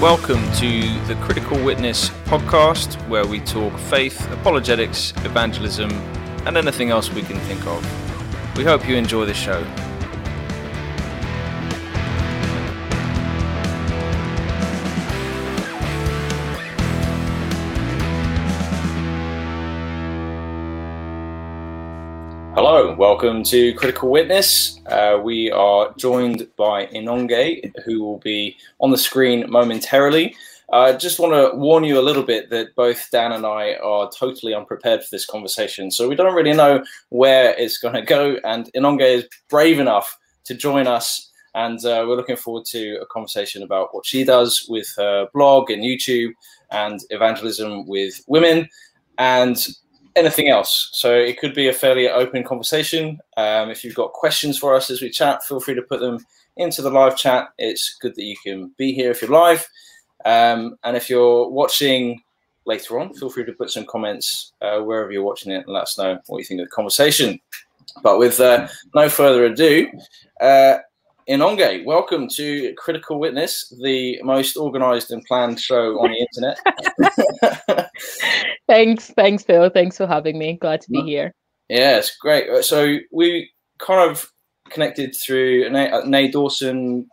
Welcome to the Critical Witness podcast, where we talk faith, apologetics, evangelism, and anything else we can think of. We hope you enjoy the show. Welcome to Critical Witness. Uh, we are joined by Inonge, who will be on the screen momentarily. I uh, just want to warn you a little bit that both Dan and I are totally unprepared for this conversation, so we don't really know where it's going to go. And Inonge is brave enough to join us, and uh, we're looking forward to a conversation about what she does with her blog and YouTube and evangelism with women. And anything else. So it could be a fairly open conversation. Um, if you've got questions for us as we chat, feel free to put them into the live chat. It's good that you can be here if you're live. Um, and if you're watching later on, feel free to put some comments uh, wherever you're watching it and let us know what you think of the conversation. But with uh, no further ado, uh, Inonge, welcome to Critical Witness, the most organized and planned show on the internet. thanks, thanks, Phil. Thanks for having me. Glad to be here. Yeah, it's great. Uh, so we kind of connected through Nay, uh, Dawson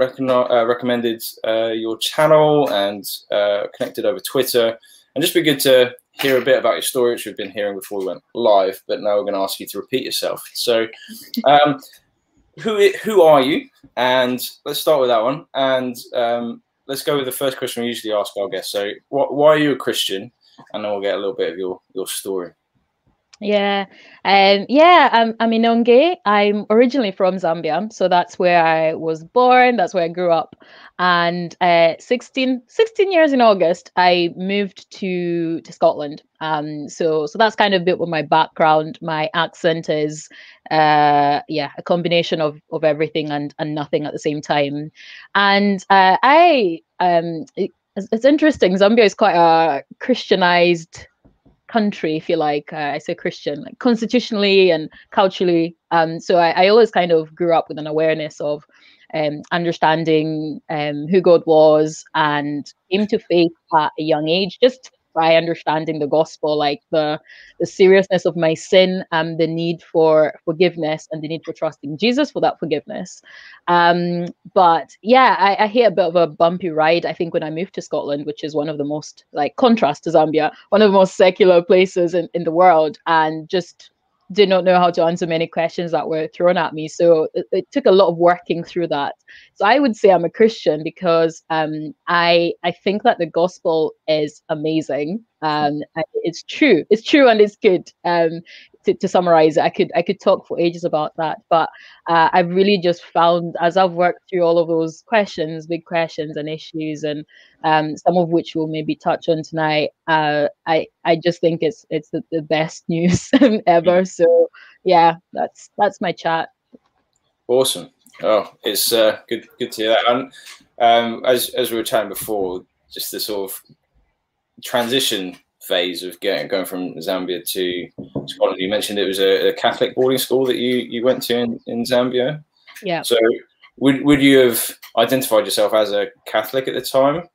uh, recommended uh, your channel and uh, connected over Twitter. And just be good to hear a bit about your story, which we've been hearing before we went live, but now we're going to ask you to repeat yourself. So, um, who who are you? And let's start with that one. And um, let's go with the first question we usually ask our guests. So, why are you a Christian? And then we'll get a little bit of your your story. Yeah, um, yeah. I'm I'm Inonge. I'm originally from Zambia, so that's where I was born. That's where I grew up. And uh, 16, 16 years in August, I moved to to Scotland. Um, so so that's kind of a bit with my background. My accent is, uh, yeah, a combination of of everything and and nothing at the same time. And uh, I um, it, it's interesting. Zambia is quite a Christianized country, if you like. Uh, I say Christian, like constitutionally and culturally. Um, so I, I, always kind of grew up with an awareness of um, understanding um, who God was and came to faith at a young age, just by understanding the gospel, like the the seriousness of my sin, and the need for forgiveness, and the need for trusting Jesus for that forgiveness. Um, but yeah, I, I hit a bit of a bumpy ride. I think when I moved to Scotland, which is one of the most like contrast to Zambia, one of the most secular places in, in the world, and just did not know how to answer many questions that were thrown at me. So it, it, took a lot of working through that. So I would say I'm a Christian because um, I I think that the gospel is amazing. Um, it's true. It's true and it's good. Um, to, to summarize I could I could talk for ages about that, but uh, I've really just found as I've worked through all of those questions, big questions and issues, and um, some of which we'll maybe touch on tonight. Uh, I I just think it's it's the, the best news ever. So yeah, that's that's my chat. Awesome. Oh, it's uh, good good to hear that. And um, as as we were chatting before, just the sort of transition phase of getting going from Zambia to Scotland. You mentioned it was a, a, Catholic boarding school that you you went to in, in Zambia. Yeah. So would would you have identified yourself as a Catholic at the time?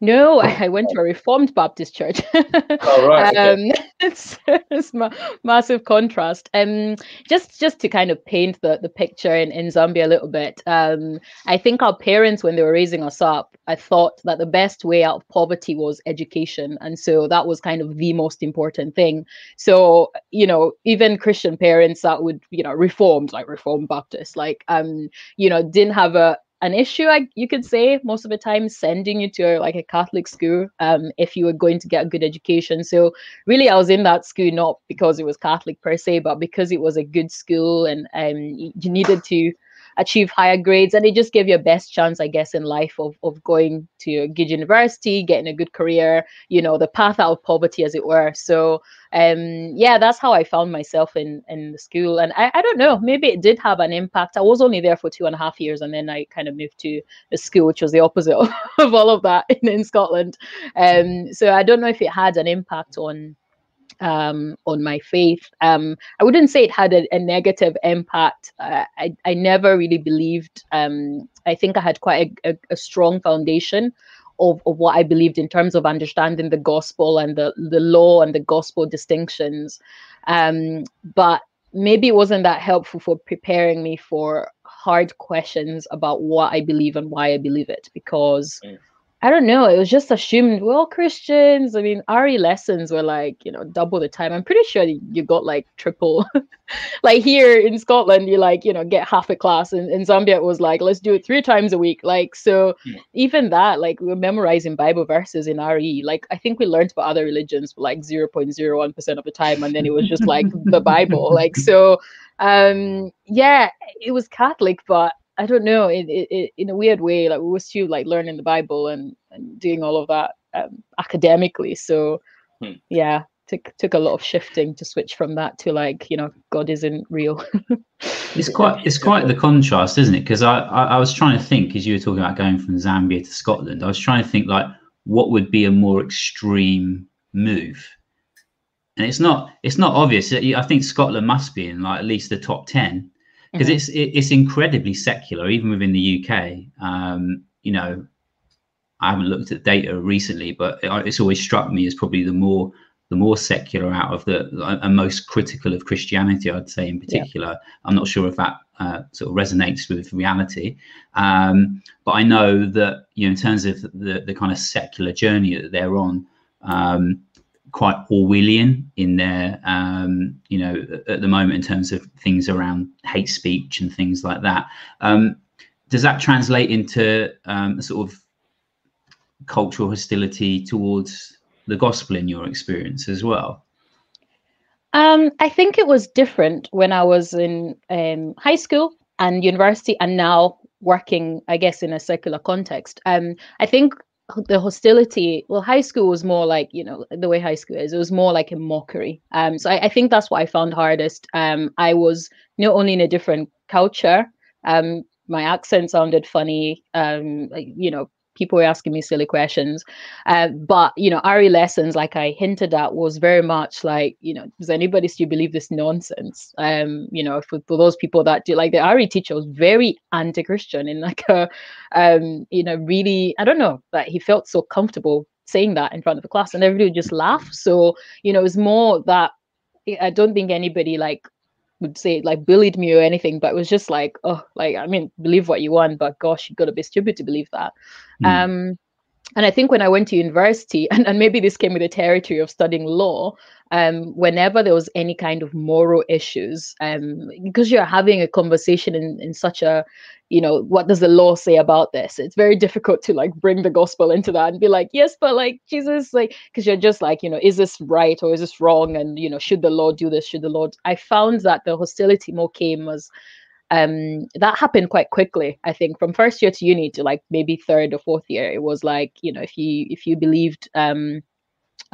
No, I went to a Reformed Baptist church. oh, right. Um, it's, it's ma- massive contrast. Um, just just to kind of paint the, the picture in, in Zambia a little bit. Um, I think our parents, when they were raising us up, I thought that the best way out of poverty was education, and so that was kind of the most important thing. So you know, even Christian parents that would you know reformed like Reformed Baptist, like um, you know, didn't have a an issue, I, you could say, most of the time, sending you to like a Catholic school um, if you were going to get a good education. So really, I was in that school not because it was Catholic per se, but because it was a good school and um, you needed to achieve higher grades and it just gave you a best chance i guess in life of, of going to a good university getting a good career you know the path out of poverty as it were. So um yeah that's how i found myself in in the school. And I, I don't know maybe it did have an impact. I was only there for two and a half years and then i kind of moved to a school which was the opposite of, of all of that in, in scotland. Um so i don't know if it had an impact on um, on my faith. Um, I wouldn't say it had a, a negative impact. Uh, I, I never really believed. Um, I think I had quite a, a, a, strong foundation of, of what I believed in terms of understanding the gospel and the, the law and the gospel distinctions. Um, but maybe it wasn't that helpful for preparing me for hard questions about what I believe and why I believe it because. Mm I don't know. It was just assumed we're all Christians. I mean, RE lessons were like, you know, double the time. I'm pretty sure you got like triple. like here in Scotland, you like, you know, get half a class. And in Zambia, it was like, let's do it three times a week. Like, so yeah. even that, like, we are memorizing Bible verses in RE. Like, I think we learned about other religions for like 0.01% of the time. And then it was just like the Bible. Like, so, um, yeah, it was Catholic, but I don't know, it, it, it, in a weird way, like we were still like learning the Bible and, and doing all of that um, academically. So hmm. yeah, took took a lot of shifting to switch from that to like you know God isn't real. it's quite it's quite the contrast, isn't it? Because I, I, I was trying to think as you were talking about going from Zambia to Scotland, I was trying to think like what would be a more extreme move. And it's not it's not obvious. I think Scotland must be in like at least the top ten because mm-hmm. it's it's incredibly secular, even within the UK. Um, you know, I haven't looked at data recently, but it's always struck me as probably the more the more secular out of the and most critical of Christianity, I'd say in particular. Yeah. I'm not sure if that uh, sort of resonates with reality, um, but I know that you know in terms of the the kind of secular journey that they're on. Um, quite Orwellian in their, um, you know, at the moment in terms of things around hate speech and things like that. Um, does that translate into um, a sort of cultural hostility towards the gospel in your experience as well? Um, I think it was different when I was in um, high school and university, and now working, I guess, in a secular context. Um, I think the hostility well high school was more like you know the way high school is it was more like a mockery. Um so i, I think that's what i found hardest. Um i was not only in a different culture um my accent sounded funny um like, you know people were asking me silly questions. Uh, but you know, RE lessons, like I hinted at, was very much like, you know, does anybody still believe this nonsense? Um, you know, for, for those people that do like the RE teacher was very anti-Christian in like a um, you know, really, I don't know, that he felt so comfortable saying that in front of the class and everybody would just laugh. So, you know, it was more that I don't think anybody like would say like bullied me or anything, but it was just like, oh, like I mean, believe what you want, but gosh, you gotta be stupid to believe that. Mm. Um, and I think when I went to university, and, and maybe this came with the territory of studying law, um, whenever there was any kind of moral issues, um, because you're having a conversation in, in such a, you know, what does the law say about this? It's very difficult to like bring the gospel into that and be like, yes, but like Jesus, like, because you're just like, you know, is this right or is this wrong? And, you know, should the Lord do this? Should the Lord? I found that the hostility more came as, um that happened quite quickly i think from first year to uni to like maybe third or fourth year it was like you know if you if you believed um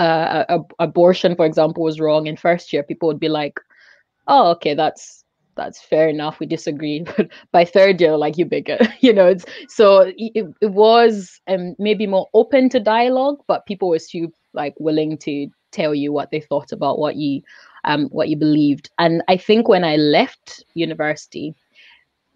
uh, a, abortion, for example, was wrong in first year, people would be like, "Oh, okay, that's that's fair enough. We disagree." But by third year, like you bigot, you know. It's, so it, it was um, maybe more open to dialogue, but people were still like willing to tell you what they thought about what you um what you believed. And I think when I left university,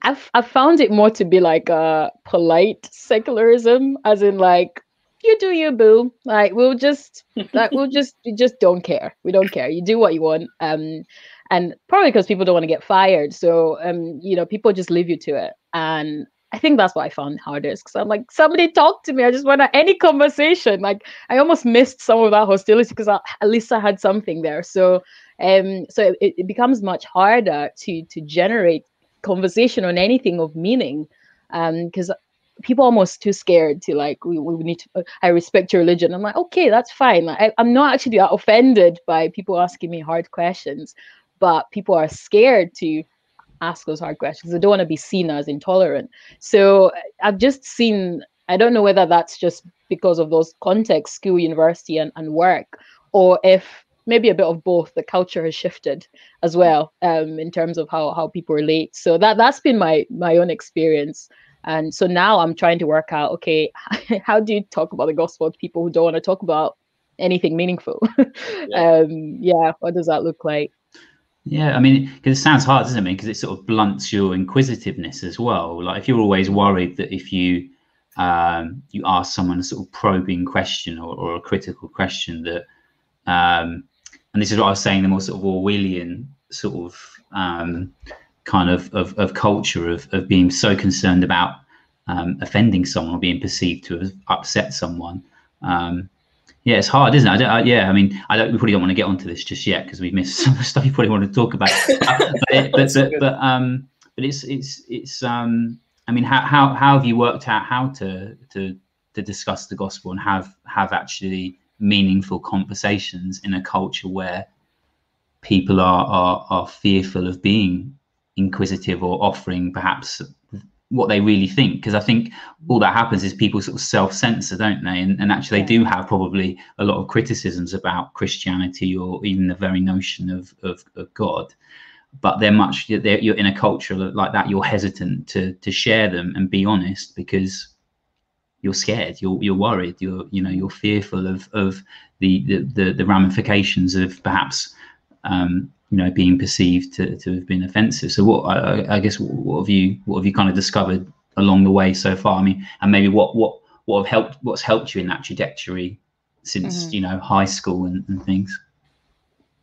I've I found it more to be like a polite secularism, as in like you do you boo like we'll just like we'll just we just don't care we don't care you do what you want um and probably because people don't want to get fired so um you know people just leave you to it and I think that's what I found hardest because I'm like, somebody talk to me. I just want any conversation. Like I almost missed some of that hostility because at least I had something there. So, um, so it, it becomes much harder to to generate conversation on anything of meaning, um, because people are almost too scared to like we, we need to uh, i respect your religion. I'm like okay that's fine. I, i'm not actually offended by people asking me hard questions but people are scared to ask those hard questions. They don't want to be seen as intolerant. So i've just seen i don't know whether that's just because of those contexts school university and, and work or if maybe a bit of both the culture has shifted as well um, in terms of how, how people relate so that that's been my my own experience and so now I'm trying to work out, okay, how do you talk about the gospel to people who don't want to talk about anything meaningful. yeah. Um, yeah, what does that look like? Yeah, I mean, because it sounds hard, doesn't it? Because it sort of blunts your inquisitiveness as well. Like if you're always worried that if you um, you ask someone a sort of probing question or, or a critical question that, um, and this is what I was saying, the more sort of Orwellian sort of um, kind of, of, of culture of, of being so concerned about um, offending someone or being perceived to have upset someone. Um, yeah, it's hard, isn't it? I I, yeah, I mean, I don't. We probably don't want to get onto this just yet because we've missed some stuff you probably want to talk about. But, it, but, but, but, um, but it's it's it's um. I mean, how how how have you worked out how to to to discuss the gospel and have have actually meaningful conversations in a culture where people are are, are fearful of being inquisitive or offering perhaps what they really think. Because i think all that happens is people sort of self-censor don't they? And, and actually they do have probably a lot of criticisms about christianity or even the very notion of, of, of god. But they're much they're, you're in a culture like that you're hesitant to to share them and be honest because you're scared you're you're worried you're you know you're fearful of of the the the, the ramifications of perhaps um, you know being perceived to, to have been offensive so what I, I, guess what have you what have you kind of discovered along the way so far i mean and maybe what what what have helped what's helped you in that trajectory since mm-hmm. you know high school and, and things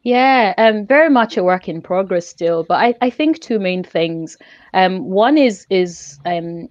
yeah, um, very much a work in progress still. But I, I think two main things. Um, one is is um,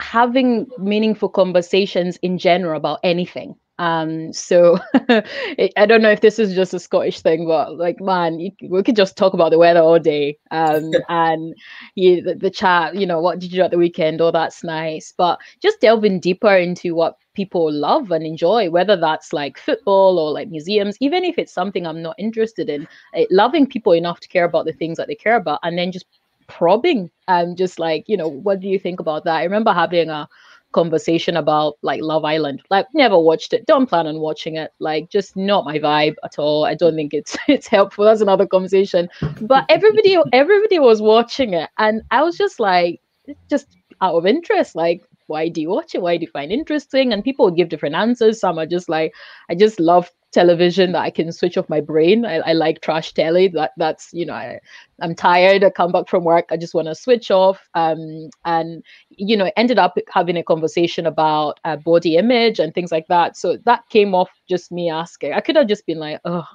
having meaningful conversations in general about anything. Um, so I don't know if this is just a Scottish thing, but like, man, you, we could just talk about the weather all day. Um, and you, the, the, chat, you know, what did you do at the weekend? All that's nice. But just delving deeper into what people love and enjoy, whether that's like football or like museums, even if it's something I'm not interested in, it, loving people enough to care about the things that they care about, and then just probing and just like, you know, what do you think about that? I remember having a conversation about like Love Island. Like never watched it, don't plan on watching it. Like just not my vibe at all. I don't think it's it's helpful. That's another conversation. But everybody everybody was watching it and I was just like just out of interest like why do you watch it? Why do you find interesting? And people give different answers. Some are just like, I just love television that I can switch off my brain. I, I like trash telly. That that's you know I, am tired. I come back from work. I just want to switch off. Um, and you know ended up having a conversation about uh, body image and things like that. So that came off just me asking. I could have just been like, oh.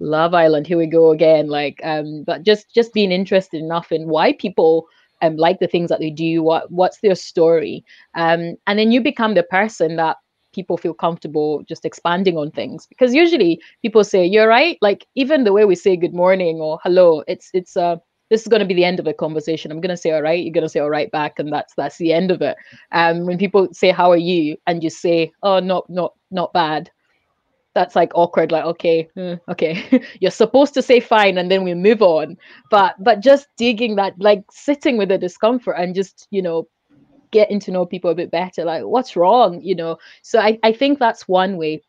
Love Island, here we go again. Like, um, but just just being interested enough in why people um, like the things that they do what what's their story um, and then you become the person that people feel comfortable just expanding on things. Because usually people say you're right. Like even the way we say good morning or hello it's it's uh this is going to be the end of the conversation. I'm going to say all right you're going to say all right back and that's that's the end of it. Um when people say how are you? and you say oh not not not bad that's like awkward like okay mm, okay. You're supposed to say fine and then we move on. But but just digging that like sitting with the discomfort and just you know getting to know people a bit better like what's wrong? you know? So i, I think that's one way.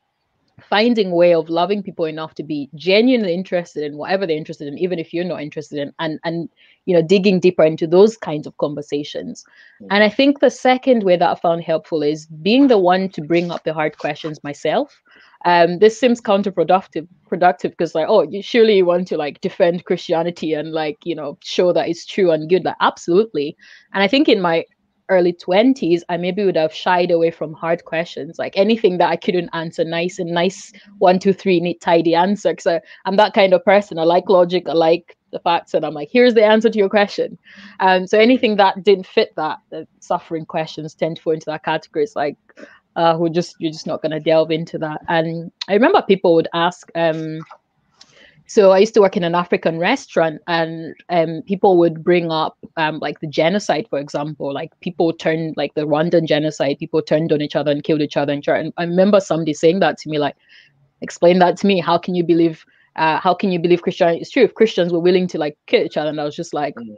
Finding a way of loving people enough to be genuinely interested in whatever they're interested in even if you're not interested in and and you know digging deeper into those kinds of conversations. Mm-hmm. and i think the second way that i found helpful is being the one to bring up the hard questions myself. Um, this seems counterproductive productive because like oh you surely you want to like defend christianity and like you know show that it's true and good. Like absolutely. And i think in my early 20s i maybe would have shied away from hard questions like anything that i couldn't answer nice and nice one two three neat tidy answer because i'm that kind of person i like logic i like the facts and i'm like here's the answer to your question. Um so anything that didn't fit that the suffering questions tend to fall into that category. It's like uh who just you're just not going to delve into that. And i remember people would ask um so I used to work in an African restaurant, and um, people would bring up um, like the genocide, for example. Like people turned like the Rwandan genocide, people turned on each other and killed each other. And I remember somebody saying that to me, like, explain that to me. How can you believe? Uh, how can you believe Christianity is true if Christians were willing to like kill each other? And I was just like, mm.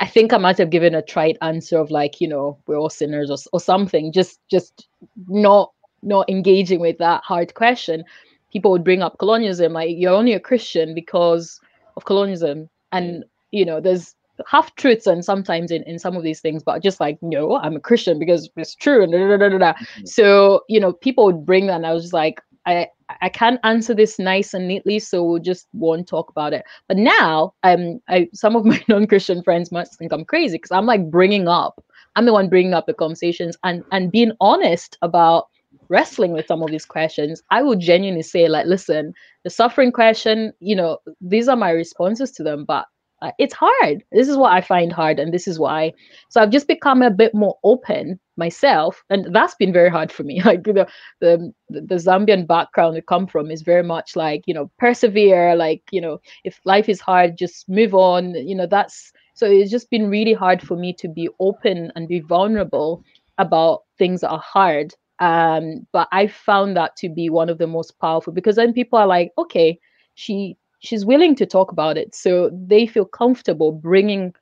I think I might have given a trite answer of like, you know, we're all sinners or, or something. Just just not not engaging with that hard question people would bring up colonialism like you're only a christian because of colonialism and you know there's half truths and sometimes in, in some of these things but just like no i'm a christian because it's true and da, da, da, da, da. Mm-hmm. so you know people would bring that and i was just like i I can't answer this nice and neatly, so we'll just won't talk about it. But now, um, I, some of my non-Christian friends must think I'm crazy because I'm like bringing up, I'm the one bringing up the conversations and and being honest about wrestling with some of these questions. I would genuinely say, like, listen, the suffering question, you know, these are my responses to them, but uh, it's hard. This is what I find hard, and this is why. So I've just become a bit more open myself, and that's been very hard for me. Like you know, the the Zambian background I come from is very much like you know persevere. Like you know, if life is hard, just move on. You know, that's so it's just been really hard for me to be open and be vulnerable about things that are hard. Um, but I found that to be one of the most powerful because then people are like, okay, she she's willing to talk about it. So they feel comfortable bringing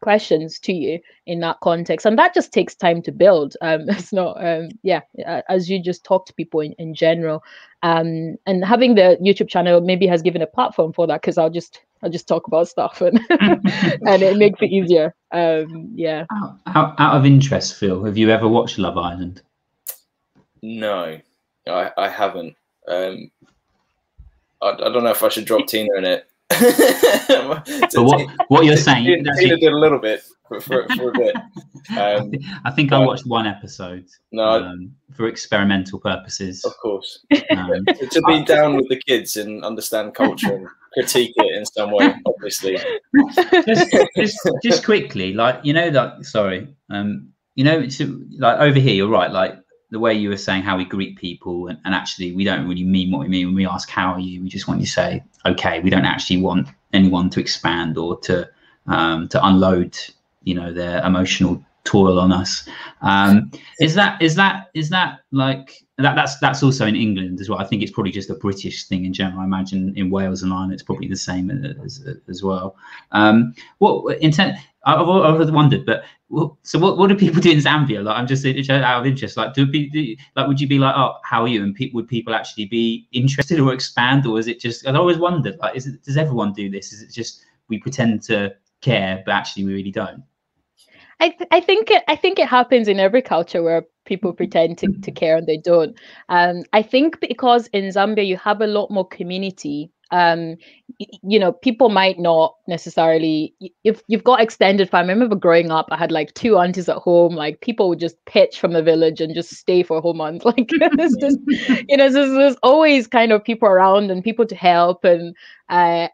questions to you in that context. And that just takes time to build. Um it's not um yeah as you just talk to people in, in general. Um and having the youtube channel maybe has given a platform for that because i'll just i'll just talk about stuff and and it makes it easier. Um yeah. Out, out of interest phil have you ever watched love island no i i haven't um I, I don't know if I should drop Tina in it. but what what you're saying? Tina, Tina did a little bit for, for, for a bit. Um, I think I watched one episode. No, um, for experimental purposes. Of course, um, to, to, be down with the kids and understand culture and critique it in some way, obviously. Just, just, just quickly, like you know, that sorry, um, you know, it's like over here, you're right, like the way you were saying how we greet people and, and, actually we don't really mean what we mean when we ask how are you we just want you to say okay we don't actually want anyone to expand or to um, to unload you know their emotional toil on us. Um, is that is that is that like that that's that's also in england as well. I think it's probably just a british thing in general. I imagine in wales and ireland it's probably the same as, as well. Um, what intent I've, I've wondered, but so what, what do people do in Zambia? Like, I'm just out of interest. Like, do, be, do like would you be like, oh, how are you? And would people actually be interested or expand, or is it just? I've always wondered, like, is it does everyone do this? Is it just we pretend to care, but actually we really don't? I th- I think it I think it happens in every culture where people pretend to, to care and they don't. Um, I think because in Zambia you have a lot more community um you know people might not necessarily if you've got extended family i remember growing up i had like two aunties at home like people would just pitch from the village and just stay for a whole month. Like it's just you know there's, there's always kind of people around and people to help and uh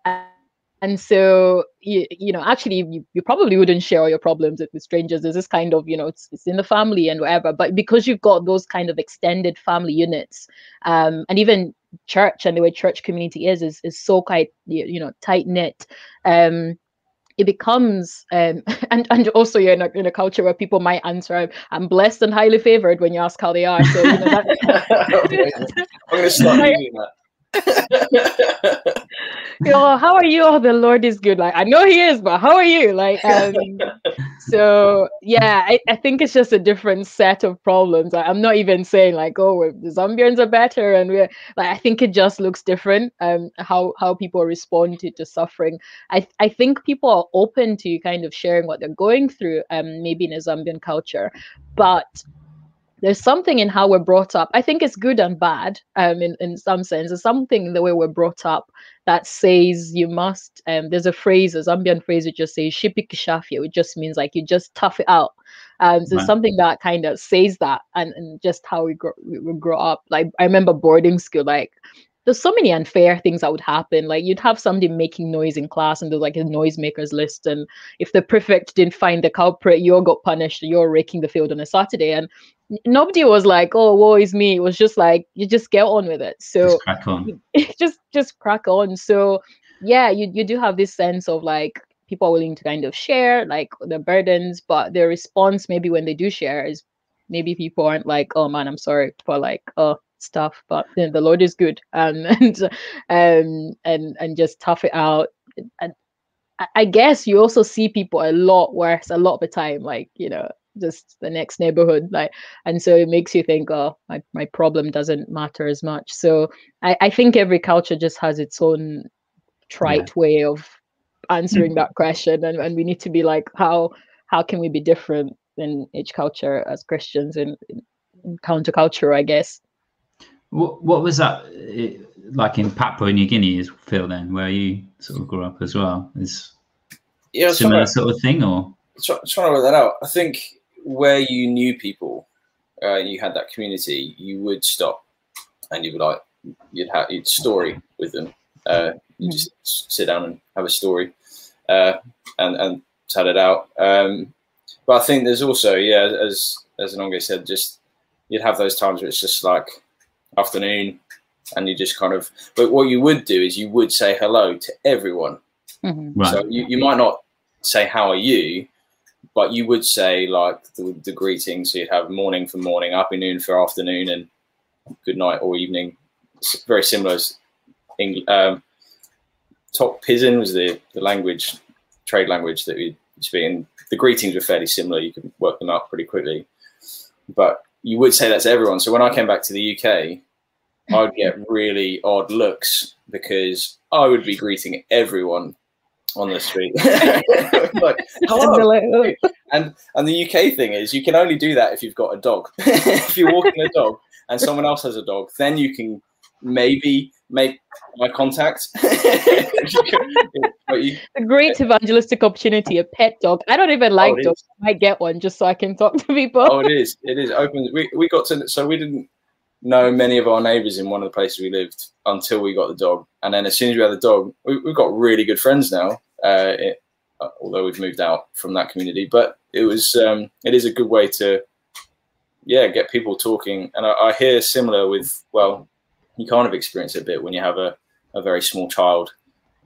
and so you, you know actually you, you probably wouldn't share all your problems with, with strangers. There's this kind of you know it's, it's in the family and whatever but because you've got those kind of extended family units um, and even church and the way church community is is, is so quite you know tight knit um it becomes um and and also you're in a, in a culture where people might answer i'm blessed and highly favored when you ask how they are. So you know that, i'm going to start doing that you know, how are you? Oh, the Lord is good. Like I know He is, but how are you? Like, um, so yeah, I, I think it's just a different set of problems. I, am not even saying like, oh, the Zambians are better, and we're like, I think it just looks different. Um, how how people respond to, to suffering. I I think people are open to kind of sharing what they're going through. Um, maybe in a Zambian culture, but there's something in how we're brought up. I think it's good and bad um, in, in some sense. There's something in the way we're brought up that says you must, um, there's a phrase, a Zambian phrase which just says shipikishafia, which just means like you just tough it out. Um, so right. something that kind of says that and, and just how we grow, we, we grow up. Like I remember boarding school, like there's so many unfair things that would happen. Like you'd have somebody making noise in class, and there's like a noisemakers list. And if the prefect didn't find the culprit, you all got punished. You're raking the field on a Saturday, and nobody was like, "Oh, woe is me." It was just like you just get on with it. So just crack on. just just crack on. So yeah, you you do have this sense of like people are willing to kind of share like the burdens, but their response maybe when they do share is maybe people aren't like, "Oh man, I'm sorry for like, oh." stuff but you know, the lord is good um, and um and and just tough it out and I guess you also see people a lot worse a lot of the time like you know just the next neighborhood like and so it makes you think oh my, my problem doesn't matter as much so I, I think every culture just has its own trite yeah. way of answering that question and, and we need to be like how how can we be different in each culture as christians and counterculture i guess What, what was that eh, like in Papua New Guinea, is Phil? Then, where you sort of grew up as well, is Yeah, similar to, sort of thing, or try, trying to work that out. I think where you knew people, uh, you had that community, you would stop and you'd be like, you'd have you'd story with them. Uh, you just sit down and have a story, uh, and and tell it out. Um, but I think there's also, yeah, as as Inonge said, just you'd have those times where it's just like afternoon, and you just kind of. But what you would do is you would say hello to everyone. Mhm. right? So you, you might not say how are you, but you would say like the, the greetings. So you'd have morning for morning, afternoon for afternoon, and good night or evening. It's very similar as English. Um, Tok Pisin was the, the language, trade language that we speak. And the greetings were fairly similar. You could work them out pretty quickly. But you would say that to everyone. So when I came back to the UK, I'd get really odd looks because I would be greeting everyone on the street. like, hello. "Oh." And and the UK thing is you can only do that if you've got a dog. if you're walking a dog and someone else has a dog, then you can maybe make eye contact. you, a great evangelistic opportunity, a pet dog. I don't even like oh, is. dogs. I might get one just so I can talk to people. oh, it is. It is open. We we got to so we didn't know many of our neighbours in one of the places we lived until we got the dog, and then as soon as we had the dog, we, we've got really good friends now. Uh, it, uh, although we've moved out from that community, but it was um, it is a good way to yeah get people talking, and I, I hear similar with well, you kind of experience it a bit when you have a, a very small child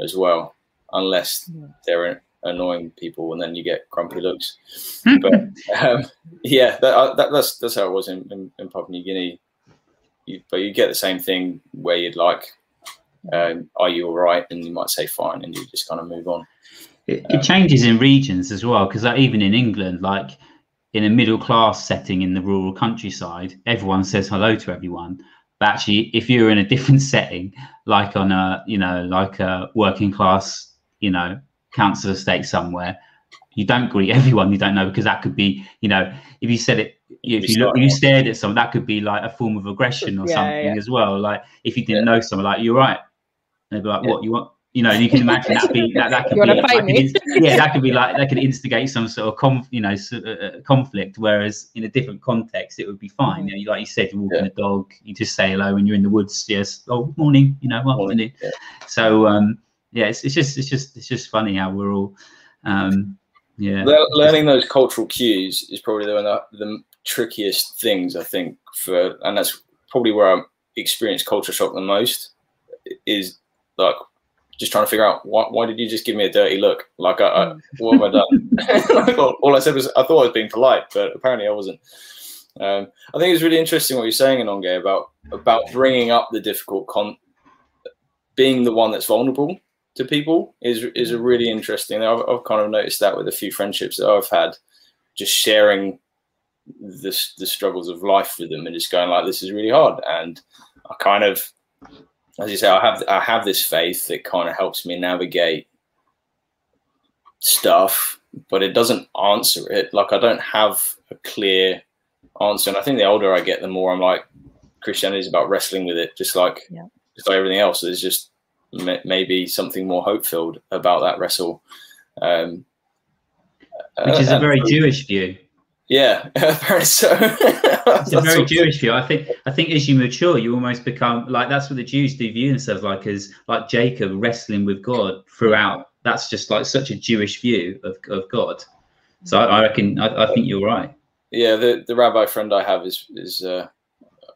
as well, unless they're annoying people, and then you get grumpy looks. but um, yeah, that, uh, that, that's that's how it was in, in, in Papua New Guinea. You, but you get the same thing where you'd like, um, "Are you all right?" and you might say fine, and you just kind of move on. It, it changes in regions as well, because like, even in England, like in a middle class setting in the rural countryside, everyone says hello to everyone. But actually, if you're in a different setting, like on a you know like a working class you know council estate somewhere, you don't greet everyone you don't know because that could be you know if you said it if you look, if you stared at someone that could be like a form of aggression or Yeah, something yeah. as well. Like if you didn't know someone, like you're right, they'd be like, Yeah. "What you want?" You know, and you can imagine that be that, that could You be like, fight an me? inst- yeah, that could be like that could instigate some sort of conf, you know s- uh, uh, conflict. Whereas in a different context, it would be fine. You know, like you said, you're walking Yeah. a dog, you just say hello when you're in the woods. Yes, oh morning, you know, Morning, afternoon. yeah. So um, yeah, it's, it's just it's just it's just funny how we're all um, yeah. Le- Learning those cultural cues is probably one of the, the trickiest things I think for, and that's probably where I experience culture shock the most. Is like just trying to figure out why, why did you just give me a dirty look? Like, I, I, what have I done? all, all I said was I thought I was being polite, but apparently I wasn't. Um, I think it's really interesting what you're saying, Inonge, about about bringing up the difficult con, being the one that's vulnerable to people is is a really interesting. I've, I've kind of noticed that with a few friendships that I've had, just sharing the the struggles of life with them and just going like, this is really hard, and I kind of, as you say, I have I have this faith that kind of helps me navigate stuff, but it doesn't answer it. Like I don't have a clear answer, and I think the older I get, the more I'm like, Christianity is about wrestling with it, just like Yeah. just like everything else. There's just maybe something more hope filled about that wrestle. Um, Which is uh, a very and- Jewish view. yeah, apparently so. It's a very Jewish view. I think. I think as you mature, you almost become like that's what the Jews do view themselves like as like Jacob wrestling with God throughout. That's just like such a Jewish view of, of God. So I, I reckon. I, I think you're right. Yeah, the, the rabbi friend I have is is uh,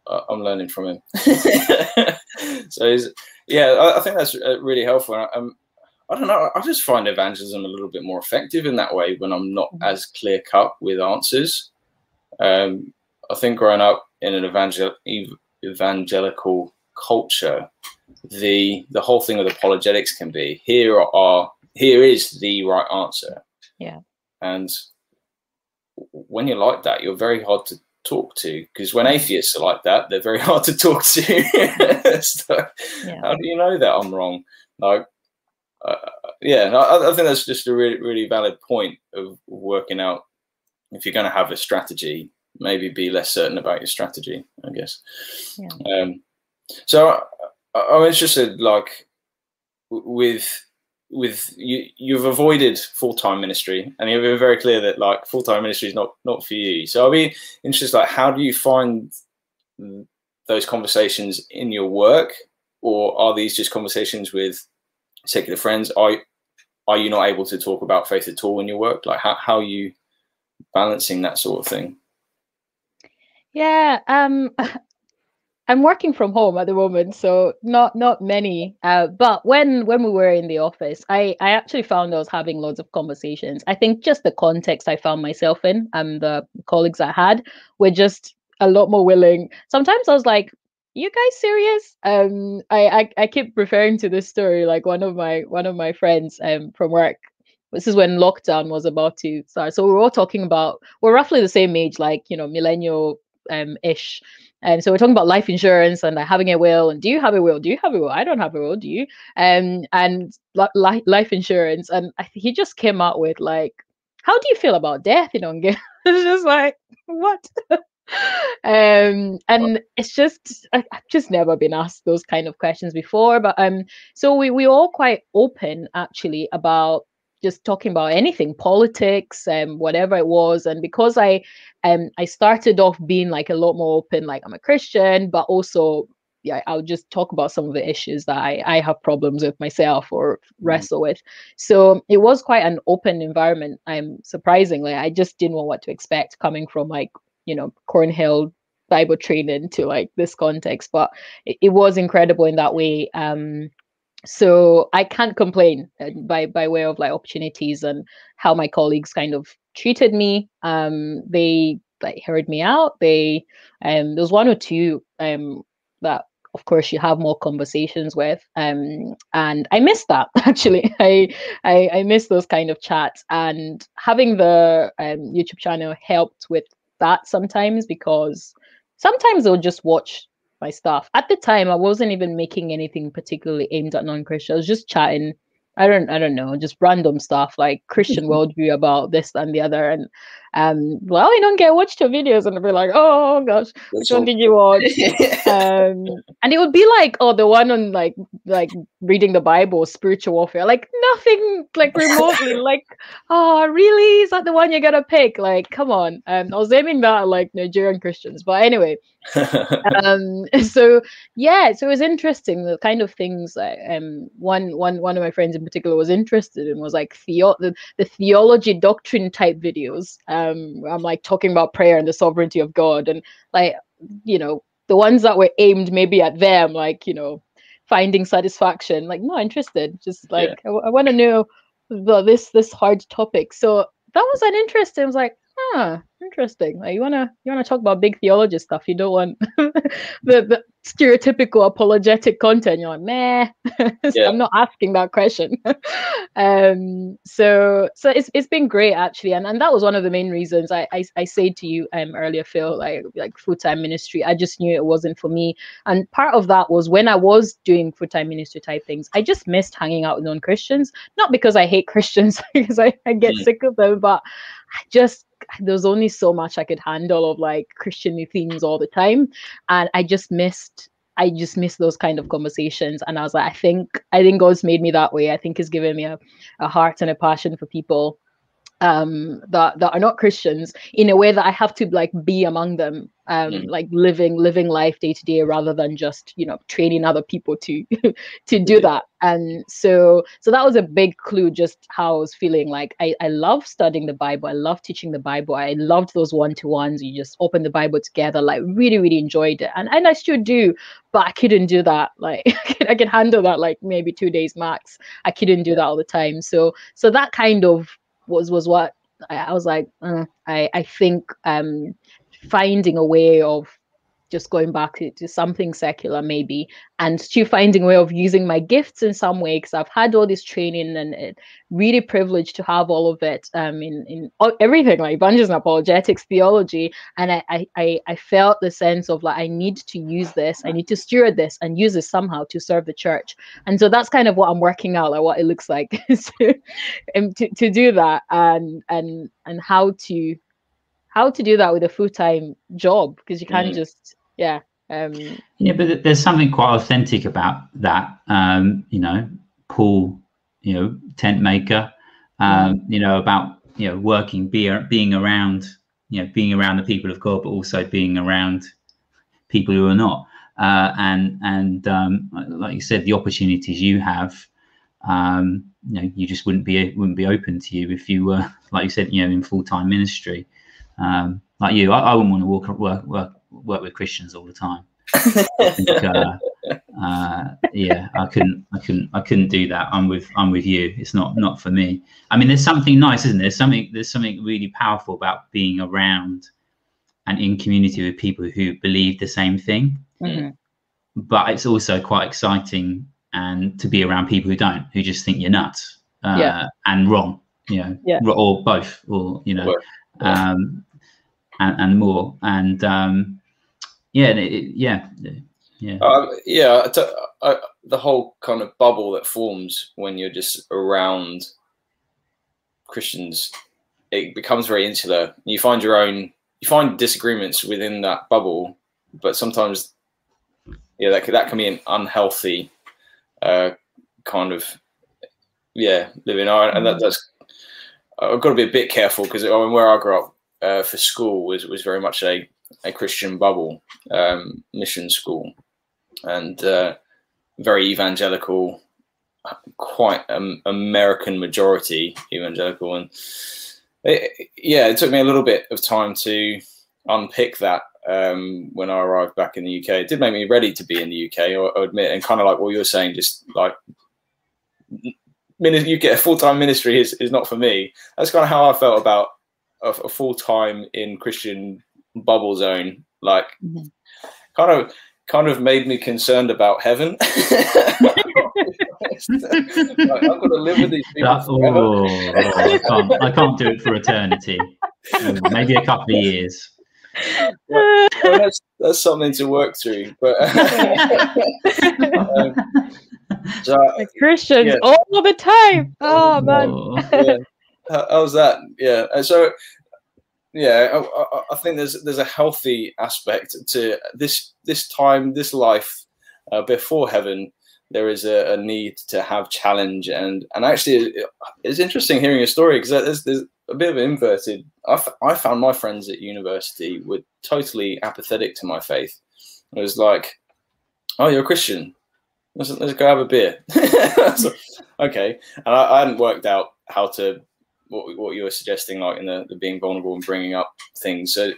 I- I'm learning from him. so he's, yeah, I, I think that's uh, really helpful. I, I'm, I don't know. I just find evangelism a little bit more effective in that way when I'm not as clear cut with answers. Um, I think growing up in an evangel- evangelical culture, the the whole thing with apologetics can be here are here is the right answer. Yeah. And when you're like that, you're very hard to talk to because when atheists are like that, they're very hard to talk to. so, Yeah. How do you know that I'm wrong? Like, uh, yeah, I, I think that's just a really, really valid point of working out if you're going to have a strategy, maybe be less certain about your strategy. I guess. Yeah. Um, So I'm interested, like with with you you've avoided full-time ministry and you've been very clear that like full-time ministry is not not for you. So i'll be interested like how do you find those conversations in your work or are these just conversations with secular friends? Are are you not able to talk about faith at all in your work? Like how, how are you balancing that sort of thing? Yeah um I'm working from home at the moment, so not not many. Uh, but when when we were in the office, I I actually found I was having lots of conversations. I think just the context I found myself in and the colleagues I had were just a lot more willing. Sometimes I was like, "You guys serious?" Um, I I, I keep referring to this story. Like one of my one of my friends um from work this is when lockdown was about to start. So we are all talking about we're roughly the same age, like you know, millennial um ish. And so we're talking about life insurance and like having a will. And do you have a will? Do you have a will? I don't have a will. Do you? Um, and li- life insurance. And I, he just came out with like, how do you feel about death? You know, it's just like what? um, and it's just I, have just never been asked those kind of questions before. But um, so we we all quite open actually about just talking about anything politics and um, whatever it was. And because i um i started off being like a lot more open like i'm a christian but also yeah i'll just talk about some of the issues that i, I have problems with myself or mm-hmm. wrestle with. So it was quite an open environment i'm um, surprisingly. I just didn't know what to expect coming from like you know cornhill bible training to like this context. But it, it was incredible in that way. Um so I can't complain uh, by by way of like opportunities and how my colleagues kind of treated me. Um, they like heard me out. They um, there was one or two um that of course you have more conversations with um and i miss that actually i i, I miss those kind of chats and having the um, youtube channel helped with that sometimes because sometimes they'll just watch my stuff. At the time, I wasn't even making anything particularly aimed at non-Christian. I was just chatting. I don't, I don't know, just random stuff like Christian worldview about this and the other, and um, well, I don't get watch your videos and I'd be like, oh gosh, which one did you watch? um, and it would be like, oh, the one on like like reading the Bible, spiritual warfare, like nothing like remotely like, oh, really? Is that the one you're gonna pick? Like, come on. Um, I was aiming that at like Nigerian Christians, but anyway. um, so yeah, so it was interesting the kind of things that um one one one of my friends in particular was interested in was like theo the, the theology doctrine type videos. Um, um i'm like talking about prayer and the sovereignty of god. And like you know the ones that were aimed maybe at them like you know finding satisfaction like not interested. Just like yeah. I, I want to know the, this this hard topic. So that was an interest i was like huh interesting. Like you wanna you wanna talk about big theology stuff. You don't want the, the stereotypical apologetic content. You're like, meh. yeah. I'm not asking that question. um, so so it's it's been great actually, and, and that was one of the main reasons I I, I said to you um earlier, Phil, like like full time ministry. I just knew it wasn't for me, and part of that was when I was doing full time ministry type things. I just missed hanging out with non Christians, not because I hate Christians, because I, I get mm. sick of them, but I just there's only so much I could handle of like Christian themes all the time. And I just missed I just missed those kind of conversations. And I was like, I think I think God's made me that way. I think he's given me a, a heart and a passion for people um that that are not christians in a way that i have to like be among them um mm. like living living life day to day rather than just you know training other people to to do yeah. that. And so so that was a big clue just how i was feeling. Like i i love studying the bible. I love teaching the bible. I loved those one-to-ones. You just open the bible together like really really enjoyed it. And and i still do but i couldn't do that. Like i can handle that like maybe two days max. I couldn't do that all the time. So so that kind of was was what I, I was like. Uh, I I think um, finding a way of just going back to, something secular maybe and still finding a way of using my gifts in some way because i've had all this training and it, really privileged to have all of it um, in in everything like evangelism apologetics theology and I, I i felt the sense of like i need to use this i need to steward this and use this somehow to serve the church and so that's kind of what i'm working out like what it looks like to, to, to do that and and and how to how to do that with a full-time job because you can't mm. just yeah Um, yeah, but there's something quite authentic about that. Um, you know, Paul, you know, tent maker. Um, you know about you know working, be, being around, you know, being around the people of God, but also being around people who are not. Uh, and and um, like you said, the opportunities you have, um, you know, you just wouldn't be wouldn't be open to you if you were, like you said, you know, in full time ministry. Um, like you, I, I, wouldn't want to work work work work with Christians all the time. Think, uh, uh, yeah, I couldn't, I couldn't, I couldn't do that. I'm with, I'm with you. It's not, not for me. I mean, there's something nice, isn't there? There's something, there's something really powerful about being around and in community with people who believe the same thing. mhm. But it's also quite exciting and to be around people who don't, who just think you're nuts uh, Yeah. and wrong, you know, Yeah. or both, or you know, um, and, and more. And um, yeah, it, yeah, yeah. Um, yeah, t- I, the whole kind of bubble that forms when you're just around Christians, it becomes very insular. You find your own, you find disagreements within that bubble, but sometimes, yeah, that can, that can be an unhealthy uh, kind of, yeah, living. I- And that, that's, I've got to be a bit careful because I mean, where I grew up uh, for school was was very much a a Christian bubble, um, mission school, and uh, very evangelical, quite um, American majority evangelical, and it, yeah, it took me a little bit of time to unpick that um, when I arrived back in the UK. It did make me ready to be in the UK, I, I admit, and kind of like what you're saying, just like. You get a full time ministry is, is not for me. That's kind of how I felt about a, a full time in Christian bubble zone like Mhm. kind of kind of made me concerned about heaven like, i've got to live with these people That, forever. oh, oh, I, can't, I can't do it for eternity. Mm, Maybe a couple of years. Well, that's, that's something to work through but um, so, Like Christians Yeah. all the time. Oh man. Oh, yeah. How, how's that? Yeah. And so, yeah, I, I, think there's there's a healthy aspect to this this time, this life uh, before heaven. There is a, a need to have challenge, and and actually, it's interesting hearing your story because there's there's a bit of inverted. I, f- I found my friends at university were totally apathetic to my faith. It was like, oh, you're a Christian. Let's, let's go have a beer. Okay, and I, I hadn't worked out how to what, what you were suggesting, like in the, the being vulnerable and bringing up things. So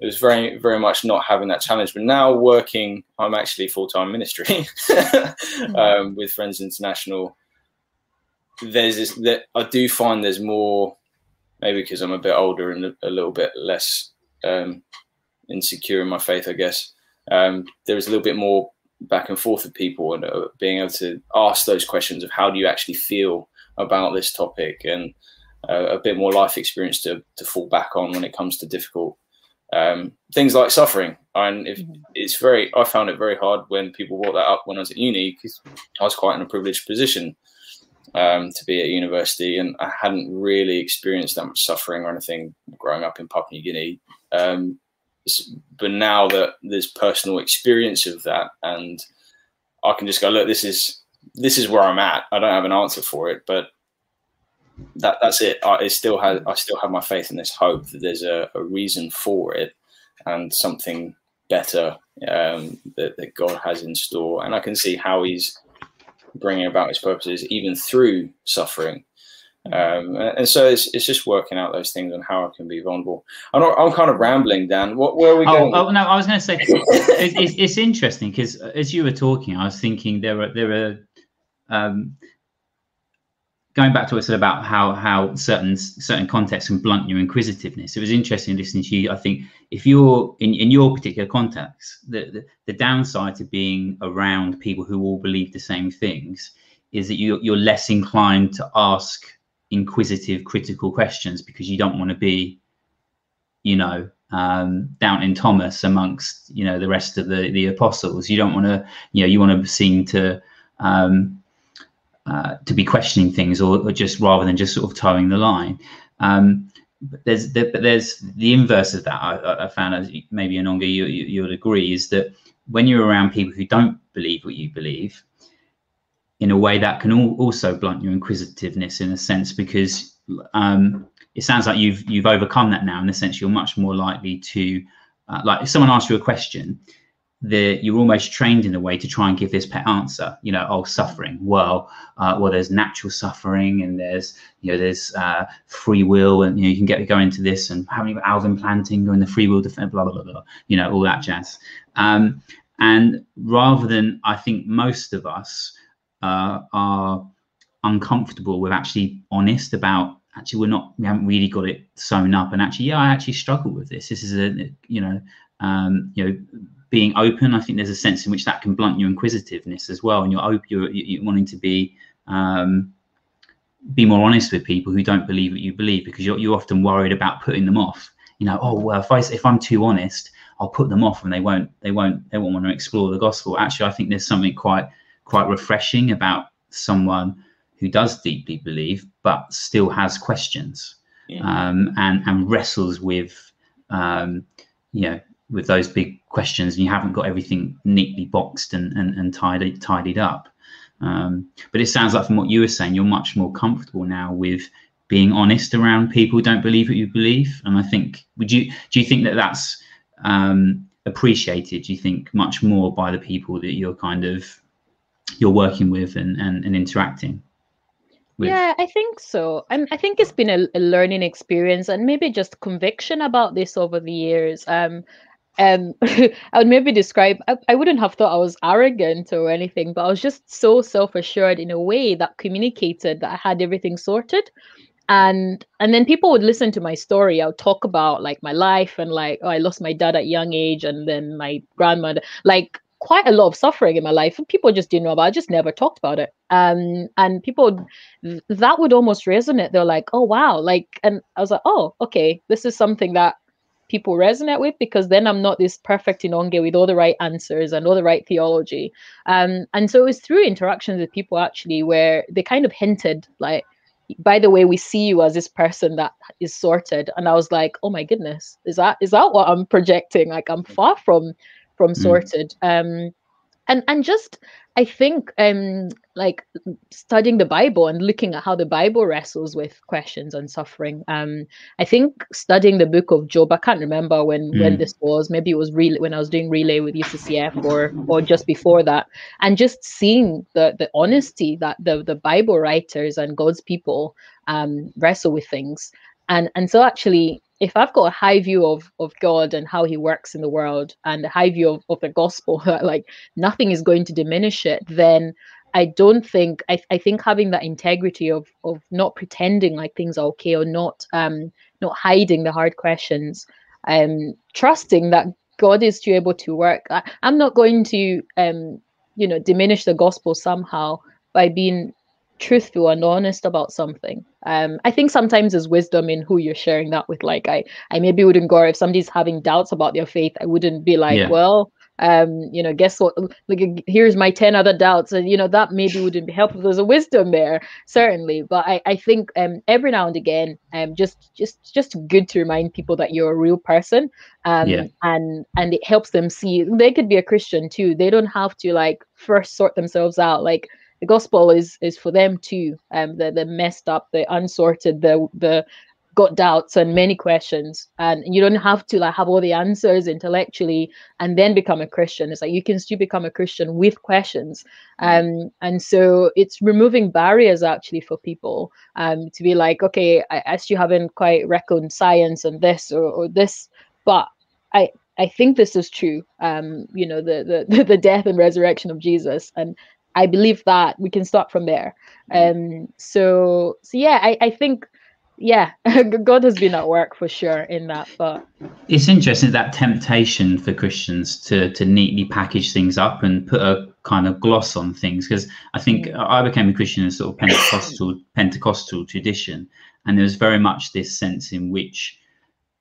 it was very, very much not having that challenge. But now working, I'm actually full time ministry um, with Friends International. There's this that I do find there's more, maybe because I'm a bit older and a, a little bit less um, insecure in my faith, I guess. Um, there is a little bit more back and forth with people and uh, being able to ask those questions of how do you actually feel about this topic and uh, a bit more life experience to, to fall back on when it comes to difficult um, things like suffering. And if Mhm. it's very, I found it very hard when people brought that up when I was at uni because I was quite in a privileged position um, to be at university and I hadn't really experienced that much suffering or anything growing up in Papua New Guinea. Um, but now that there's personal experience of that and I can just go, look, this is this is where I'm at. I don't have an answer for it, but that that's it. I it still has I still have my faith in this hope that there's a, a reason for it and something better um, that, that God has in store. And I can see how He's bringing about His purposes even through suffering. Um, and so it's, it's just working out those things and how I can be vulnerable. I'm, not, I'm kind of rambling, Dan. What, where are we oh, going? oh, no, I was going to say it, it's, it's interesting because as you were talking, I was thinking there are there are um, going back to what I said about how how certain certain contexts can blunt your inquisitiveness. It was interesting listening to you. I think if you're in, in your particular context, the, the the downside to being around people who all believe the same things is that you you're less inclined to ask inquisitive, critical questions because you don't want to be, you know, um, Doubting Thomas amongst you know the rest of the the apostles. You don't want to, you know, you want to seem to um, uh, to be questioning things, or, or just rather than just sort of towing the line. Um, but there's there, but there's the inverse of that. I, I- found, as maybe Inonge, you, you you would agree, is that when you're around people who don't believe what you believe, in a way that can also blunt your inquisitiveness in a sense because um, it sounds like you've you've overcome that now in a sense you're much more likely to uh, like if someone asks you a question the you're almost trained in a way to try and give this pet answer you know oh suffering. Well uh, well there's natural suffering and there's you know there's uh, free will and you know you can get go into this and how many Alvin Plantinga and the free will defense blah, blah blah blah you know all that jazz. Um, and rather than i think most of us uh, are uncomfortable with actually honest about actually we're not we haven't really got it sewn up and actually yeah i actually struggle with this. This is a you know um, you know being open i think there's a sense in which that can blunt your inquisitiveness as well and you're open you're, you're wanting to be um, be more honest with people who don't believe what you believe because you're, you're often worried about putting them off you know oh well if i if i'm too honest i'll put them off and they won't they won't they won't want to explore the gospel actually i think there's something quite quite refreshing about someone who does deeply believe but still has questions yeah. um, and and wrestles with um, you know with those big questions and you haven't got everything neatly boxed and and, and tidied tidied up um, but it sounds like from what you were saying you're much more comfortable now with being honest around people who don't believe what you believe and i think would you do you think that that's um, appreciated do you think much more by the people that you're kind of you're working with and, and, and interacting with? Yeah, I think so. And I think it's been a, a, learning experience and maybe just conviction about this over the years. Um, um, I would maybe describe, I, I wouldn't have thought I was arrogant or anything, but I was just so self assured in a way that communicated that I had everything sorted and and then people would listen to my story I would talk about like my life and like oh i lost my dad at young age and then my grandmother like quite a lot of suffering in my life and people just didn't know about it. I just never talked about it. Um, and people that would almost resonate. They're like, oh wow, like and I was like, oh, okay, this is something that people resonate with because then I'm not this perfect Inonge with all the right answers and all the right theology. Um, and so it was through interactions with people actually where they kind of hinted like, by the way, we see you as this person that is sorted. And I was like, oh my goodness, is that is that what I'm projecting? Like I'm far from from mm. sorted um and and just i think um like studying the bible and looking at how the bible wrestles with questions and suffering um i think studying the book of job i can't remember when mm. when this was. Maybe it was really when i was doing relay with uccf or or just before that. And just seeing the the honesty that the the bible writers and god's people um wrestle with things. And and so actually if I've got a high view of of God and how He works in the world, and a high view of, of the gospel, like nothing is going to diminish it, then I don't think I, I think having that integrity of of not pretending like things are okay or not um not hiding the hard questions, um trusting that God is to able to work. I, I'm not going to um you know diminish the gospel somehow by being truthful and honest about something. Um, I think sometimes there's wisdom in who you're sharing that with. Like I, I maybe wouldn't go if somebody's having doubts about their faith. I wouldn't be like, yeah. well, um, you know, guess what? Like here's my ten other doubts, and you know that maybe wouldn't be helpful. There's a wisdom there, certainly, but I, I think um, every now and again, um, just just just good to remind people that you're a real person, um, yeah. and and it helps them see they could be a Christian too. They don't have to like first sort themselves out. Like the gospel is is for them too. Um, the the messed up, the unsorted, the the got doubts and many questions, and you don't have to like have all the answers intellectually and then become a Christian. It's like you can still become a Christian with questions. Um, and so it's removing barriers actually for people um to be like, okay, I, I still haven't quite reckoned science and this or, or this, but I I think this is true. Um, you know, the the the death and resurrection of Jesus, and I believe that we can start from there. Mm-hmm. Um, so, so yeah, I, I think, yeah, God has been at work for sure in that. But it's interesting that temptation for Christians to to neatly package things up and put a kind of gloss on things. Because I think. I became a Christian in sort of Pentecostal Pentecostal tradition, and there's very much this sense in which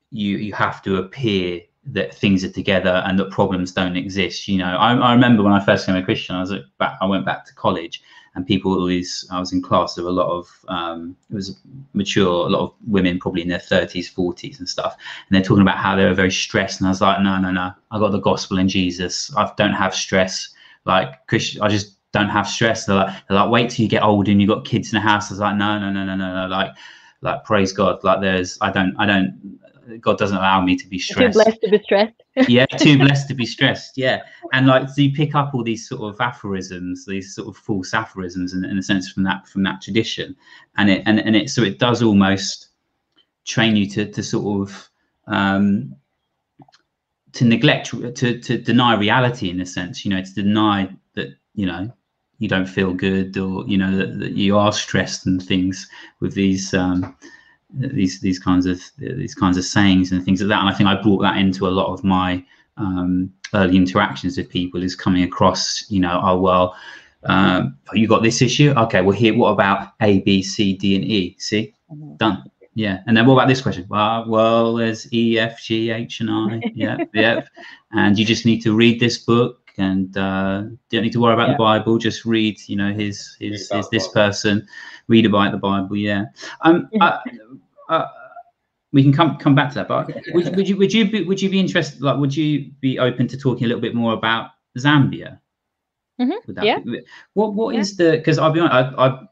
you you have to appear that things are together and that problems don't exist. You know, I, I remember when I first became a Christian, I was back, I went back to college and people always I was in class were a lot of um, it was mature a lot of women probably in their 30s 40s and stuff. And they're talking about how they were very stressed and I was like no no no. I got the gospel in Jesus. I don't have stress. Like Christian I just don't have stress. They're like, they're like wait till you get old and you got kids in the house. I was like no no no no no no. Like like praise God. Like there's I don't I don't God doesn't allow me to be stressed. Too blessed to be stressed. yeah, too blessed to be stressed. Yeah, and like so you pick up all these sort of aphorisms, these sort of false aphorisms, in, in a sense from that from that tradition, and it and, and it so it does almost train you to to sort of um, to neglect to to deny reality in a sense. You know, to deny that you know you don't feel good or you know that, that you are stressed and things with these um, these these kinds of these kinds of sayings and things like that. And I think I brought that into a lot of my um, early interactions with people is coming across, you know, oh well, um, you got this issue. Okay, well here, what about A, B, C, D, and E? See, mm-hmm. done. Yeah, and then what about this question? Well, well, there's E, F, G, H, and I. Yeah, yeah, and you just need to read this book and uh, don't need to worry about yeah. the Bible. Just read, you know, his his, his this person, read about the Bible. Yeah. Um. Uh, uh, we can come come back to that, but would, would you would you be would you be interested? Like, would you be open to talking a little bit more about Zambia? Mm-hmm. yeah. Be, what what yeah. is the? Because I'll be honest, I, I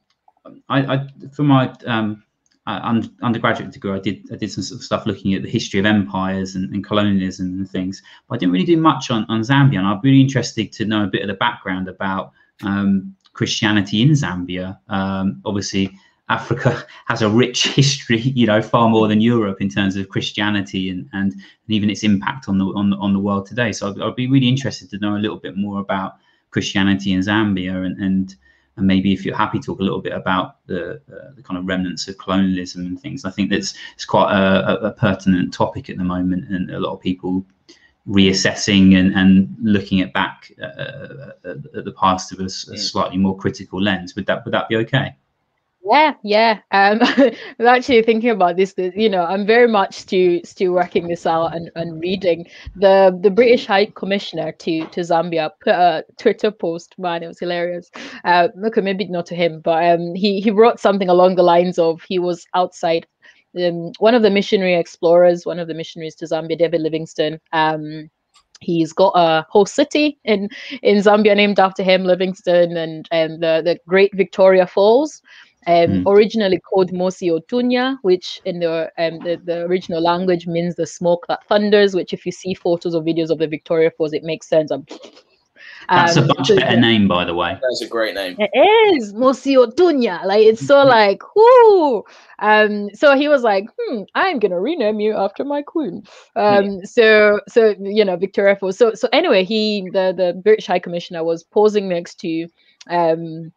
I, I for my um uh, undergraduate degree, I did I did some sort of stuff looking at the history of empires and, and colonialism and things, but I didn't really do much on, on Zambia. and I'd be really interested to know a bit of the background about um, Christianity in Zambia. Um, obviously, Africa has a rich history, you know, far more than Europe in terms of Christianity and and, and even its impact on the on on the world today. So I'd, I'd, be really interested to know a little bit more about Christianity in Zambia and and and maybe if you're happy, talk a little bit about the, uh, the kind of remnants of colonialism and things. I think that's it's quite a, a, pertinent topic at the moment, and a lot of people reassessing and, and looking at back uh, at the past with a, a, slightly more critical lens. Would that would that be okay? Yeah, yeah. Um, I'm actually thinking about this. You know, I'm very much still still working this out and, and reading the the British High Commissioner to to Zambia put a Twitter post. Man, it was hilarious. Uh, okay, maybe not to him, but um, he he wrote something along the lines of he was outside. Um, one of the missionary explorers, one of the missionaries to Zambia, David Livingstone. Um, He's got a whole city in in Zambia named after him, Livingstone, and and the the Great Victoria Falls um, mm. originally called Mosi-oa-Tunya, which in the, um, the, the original language means the smoke that thunders. Which, if you see photos or videos of the Victoria Falls, it makes sense. Um, That's a much so, better name, by the way. That's a great name. It is Mosi-oa-Tunya. Like it's so like whoo. Um, so he was like, "Hmm, I'm gonna rename you after my queen." Um, yeah. so so you know Victoria Falls. So so anyway, he the the British High Commissioner was posing next to um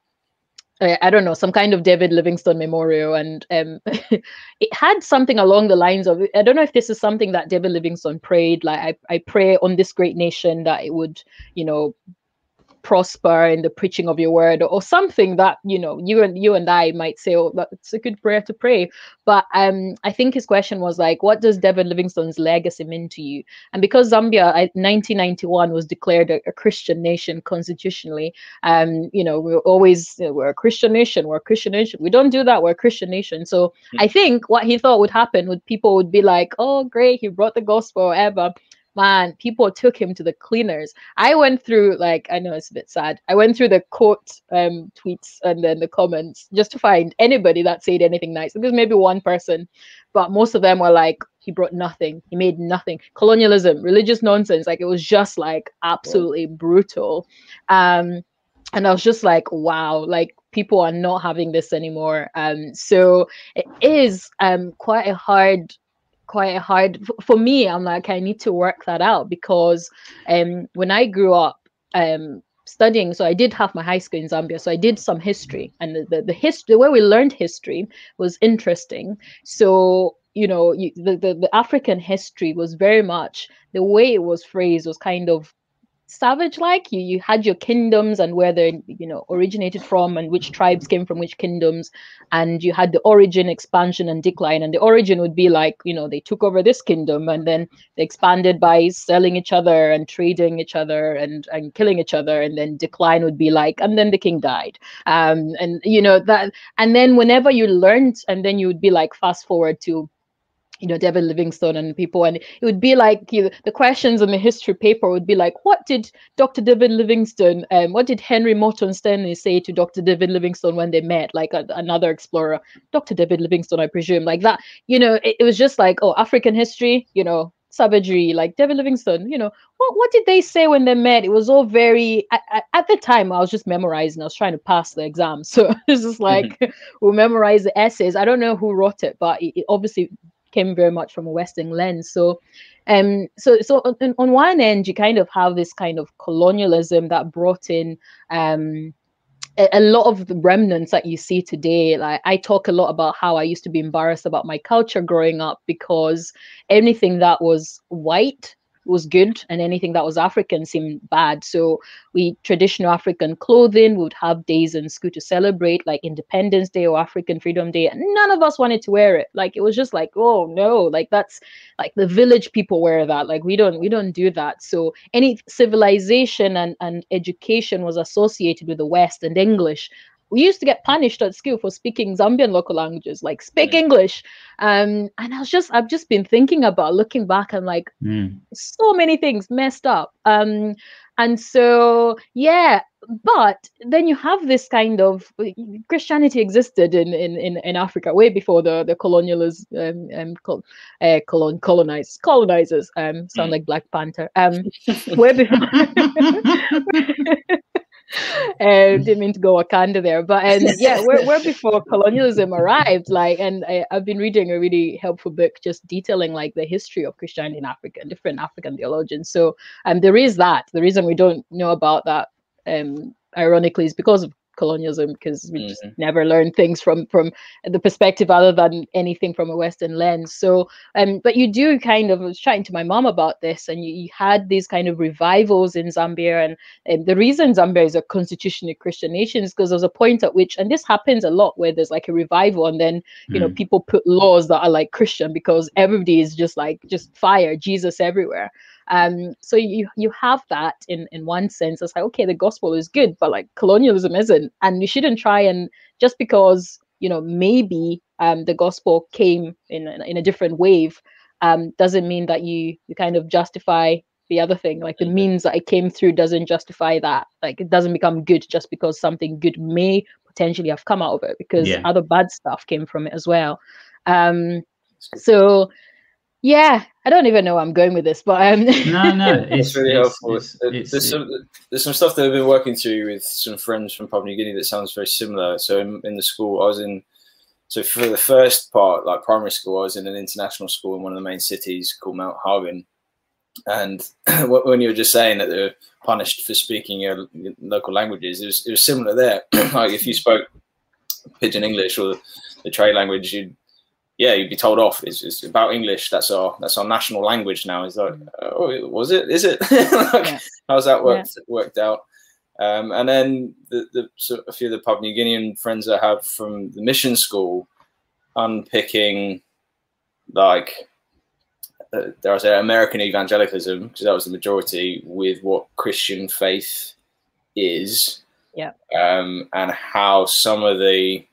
I don't know, some kind of David Livingstone memorial, and um, it had something along the lines of I don't know if this is something that David Livingstone prayed, like I, I pray on this great nation that it would, you know, prosper in the preaching of your word or something that you know you and you and I might say oh that's a good prayer to pray. But um I think his question was like what does David Livingstone's legacy mean to you? And because Zambia 1991 was declared a, a Christian nation constitutionally um you know we're always you know, we're a Christian nation we're a Christian nation. We don't do that we're a Christian nation. So mm-hmm. I think what he thought would happen would people would be like oh great he brought the gospel or whatever man, people took him to the cleaners. I went through like I know it's a bit sad. I went through the quote um, tweets and then the comments just to find anybody that said anything nice. There was maybe one person, but most of them were like he brought nothing. He made nothing. Colonialism, religious nonsense. Like it was just like absolutely brutal. Um, and I was just like, wow, like people are not having this anymore. Um, so it is um quite a hard quite hard. For me i'm like i need to work that out because um when i grew up um studying so i did have my high school in zambia so i did some history and the, the, the history the way we learned history was interesting. So you know you, the, the the african history was very much the way it was phrased was kind of savage like you you had your kingdoms and where they you know originated from and which tribes came from which kingdoms and you had the origin expansion and decline. And the origin would be like you know they took over this kingdom and then they expanded by selling each other and trading each other and and killing each other and then decline would be like and then the king died. Um and you know that and then whenever you learned and then you would be like fast forward to you know David Livingstone and people, and it would be like you know, the questions on the history paper would be like, what did Dr. David Livingstone, um, what did Henry Morton Stanley say to Dr. David Livingstone when they met, like a, another explorer, Dr. David Livingstone, I presume, like that. You know, it, it was just like, oh, African history, you know, savagery, like David Livingstone, you know, what, what did they say when they met? It was all very, at, at the time, I was just memorizing, I was trying to pass the exam. So it's just like, mm-hmm. we'll memorize the essays. I don't know who wrote it, but it, it obviously came very much from a Western lens. So, um, so so on, on one end, you kind of have this kind of colonialism that brought in um, a, a lot of the remnants that you see today. Like I talk a lot about how I used to be embarrassed about my culture growing up because anything that was white was good and anything that was African seemed bad. So we traditional African clothing we would have days in school to celebrate like Independence Day or African Freedom Day. And none of us wanted to wear it. Like it was just like, oh no, like that's like the village people wear that. Like we don't we don't do that. So any civilization and, and education was associated with the West and English we used to get punished at school for speaking Zambian local languages, like speak mm. English. Um, and I was just, I've just been thinking about looking back and like mm. so many things messed up. Um, and so, yeah, but then you have this kind of Christianity existed in in, in, in Africa way before the the colonialists um, um col- uh, colon colonizers colonizers um sound mm. like Black Panther um way before and didn't mean to go Wakanda there, but and yeah, where, where before colonialism arrived, like, and I, have been reading a really helpful book just detailing like the history of Christianity in Africa and different African theologians. So, um, there is that. The reason we don't know about that, um, ironically, is because of colonialism because we mm-hmm. just never learn things from from the perspective other than anything from a western lens so um but you do kind of I was chatting to my mom about this and you, you had these kind of revivals in zambia and, and the reason zambia is a constitutionally christian nation is because there's a point at which and this happens a lot where there's like a revival and then you mm. know people put laws that are like christian because everybody is just like just fire jesus everywhere um, so you you have that in in one sense. It's like okay, the gospel is good, but like colonialism isn't, and you shouldn't try and just because you know maybe um, the gospel came in in a different wave um, doesn't mean that you you kind of justify the other thing like the mm-hmm. means that it came through doesn't justify that like it doesn't become good just because something good may potentially have come out of it because yeah. other bad stuff came from it as well um so yeah, I don't even know where I'm going with this, but um... no, no, it's, it's really it's, helpful. It's, it's, there's some there's some stuff that I've been working through with some friends from Papua New Guinea that sounds very similar. So in, in the school, I was in. So for the first part, like primary school, I was in an international school in one of the main cities called Mount Hagen. And when you were just saying that they're punished for speaking your local languages, it was, it was similar there. like if you spoke Pidgin English or the trade language, you'd yeah, you'd be told off. It's, it's, about English. That's our that's our national language now. Is like, oh, was it? Is it? like, yeah. How's that worked yeah. worked out? Um, and then the, the so a few of the Papua New Guinean friends I have from the mission school, unpicking like uh, there was American evangelicalism because that was the majority with what Christian faith is. Yeah. Um, and how some of the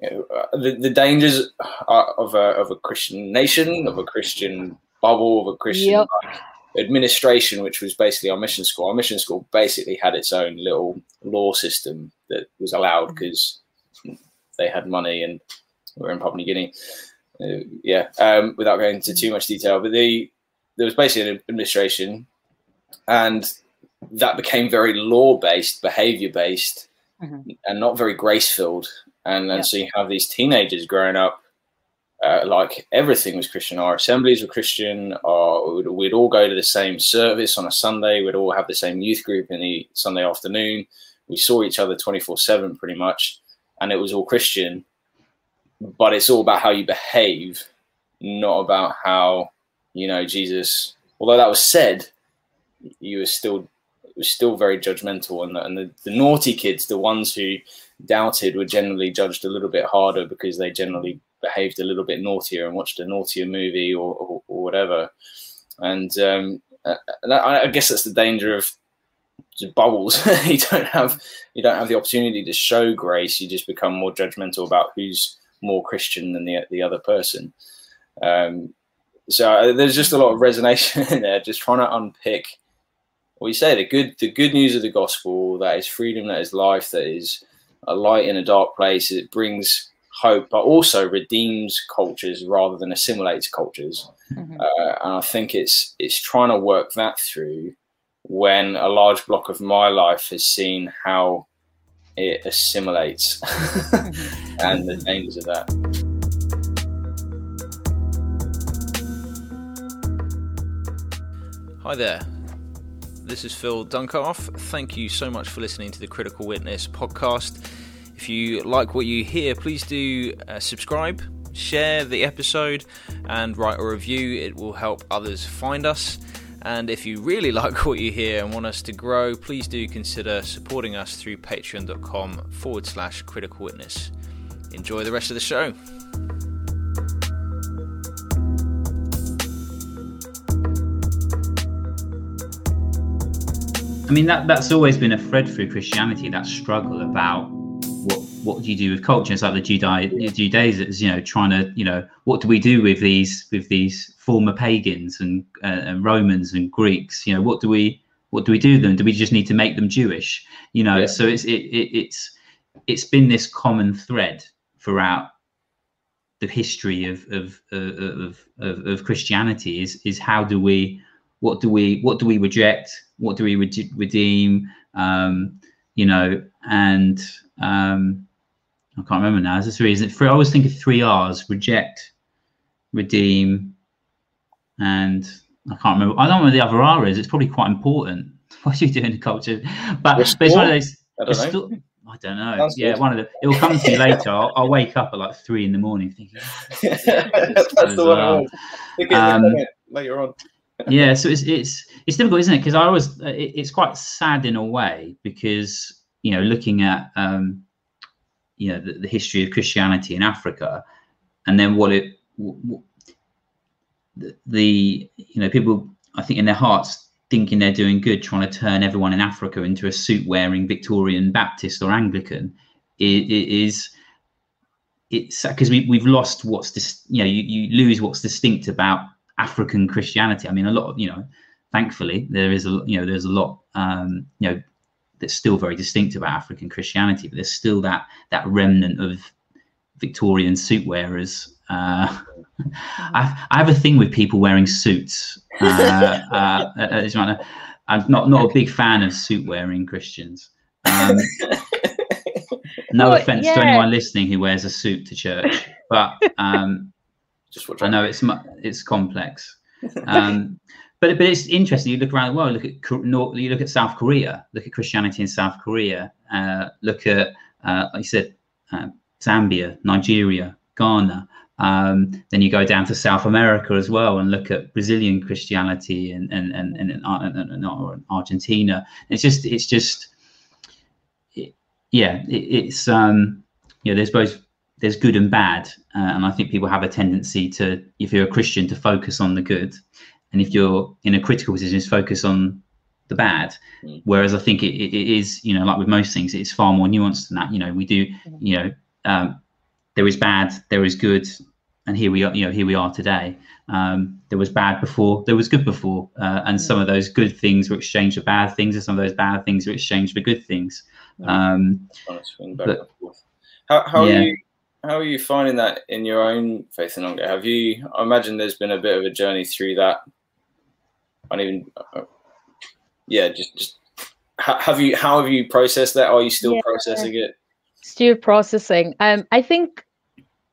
the, the dangers of a, of a Christian nation, of a Christian bubble, of a Christian yep. like, administration, which was basically our mission school. Our mission school basically had its own little law system that was allowed because mm. they had money and we are in Papua New Guinea. Uh, yeah, um, without going into too much detail, but the there was basically an administration, and that became very law based, behavior based, mm-hmm. and not very grace filled and so you have these teenagers growing up uh, like everything was Christian. Our assemblies were Christian. Our, we'd, we'd, all go to the same service on a Sunday. We'd all have the same youth group in the Sunday afternoon. We saw each other 24 7 pretty much, and it was all Christian. But it's all about how you behave, not about how, you know, Jesus, although that was said, you were still was still very judgmental, and, the, and the, the naughty kids, the ones who doubted, were generally judged a little bit harder because they generally behaved a little bit naughtier and watched a naughtier movie or, or, or whatever. And, um, I, I guess that's the danger of bubbles. you don't have you don't have the opportunity to show grace. You just become more judgmental about who's more Christian than the the other person. Um, so uh, there's just a lot of resonation in there. Just trying to unpick what you say the good the good news of the gospel that is freedom, that is life, that is a light in a dark place. It brings hope, but also redeems cultures rather than assimilates cultures. Mm-hmm. Uh, and I think it's it's trying to work that through when a large block of my life has seen how it assimilates and the dangers of that. Hi there. This is Phil Dunkoff. Thank you so much for listening to the Critical Witness podcast. If you like what you hear, please do uh, subscribe, share the episode, and write a review. It will help others find us. And if you really like what you hear and want us to grow, please do consider supporting us through patreon.com forward slash critical witness. Enjoy the rest of the show. I mean that that's always been a thread through Christianity, that struggle about what what do you do with culture? It's like the Judai- Judaizers, you know, trying to, you know, what do we do with these with these former pagans and, uh, and Romans and Greeks? You know, what do we what do we do with them? Do we just need to make them Jewish? You know, yeah. so it's it, it, it's it's been this common thread throughout the history of of, of of, of Christianity is is how do we what do we what do we reject? What do we redeem? Um, you know, and um, I can't remember now. Is it three? Is it three? I always think of three R's: reject, redeem, and I can't remember. I don't know what the other R is. It's probably quite important. What are you doing in the culture? But, but it's one of those. I don't know. I don't know. Sounds yeah, good. one of the. It will come to me later. I'll, I'll, wake up at like three in the morning thinking. That's the one Um, later on. Yeah, so it's it's it's difficult, isn't it? Because I always it, it's quite sad in a way because you know looking at um, you know the, the, history of Christianity in Africa, and then what it what, the, the you know people I think in their hearts thinking they're doing good, trying to turn everyone in Africa into a suit wearing Victorian Baptist or Anglican it, it is it's because we, we've lost what's dis, you know you, you lose what's distinct about African Christianity. I mean, a lot of you know, thankfully there is a you know there's a lot um, you know that's still very distinct about African Christianity, but there's still that that remnant of Victorian suit wearers. Uh, I, I, have a thing with people wearing suits. Uh, uh, I'm not not a big fan of suit wearing Christians. Um, no well, offense yeah. to anyone listening who wears a suit to church, but um, I know it's it's complex. Um, but but it's interesting. You look around the world. Look at North, you look at South Korea. Look at Christianity in South Korea. Uh, look at uh, like you said, uh, Zambia, Nigeria, Ghana. Um, then you go down to South America as well and look at Brazilian Christianity and and and, and, and, and Argentina. It's just it's just it, yeah. It, it's um, you know there's both there's good and bad, uh, and I think people have a tendency to if you're a Christian to focus on the good and if you're in a critical position, is focus on the bad. Mm. Whereas I think it, it is, you know, like with most things, it's far more nuanced than that. You know, we do, mm. you know, um, there is bad, there is good, and here we are. You know, here we are today. Um, there was bad before, there was good before, uh, and some of those good things were exchanged for bad things, and some of those bad things were exchanged for good things. Um, but, how, how yeah. are you? How are you finding that in your own faith Inonge? Have you? I imagine there's been a bit of a journey through that I don't even. Uh, yeah, just just have you how have you processed that? Are you still yeah. processing it? Still processing. Um, I think.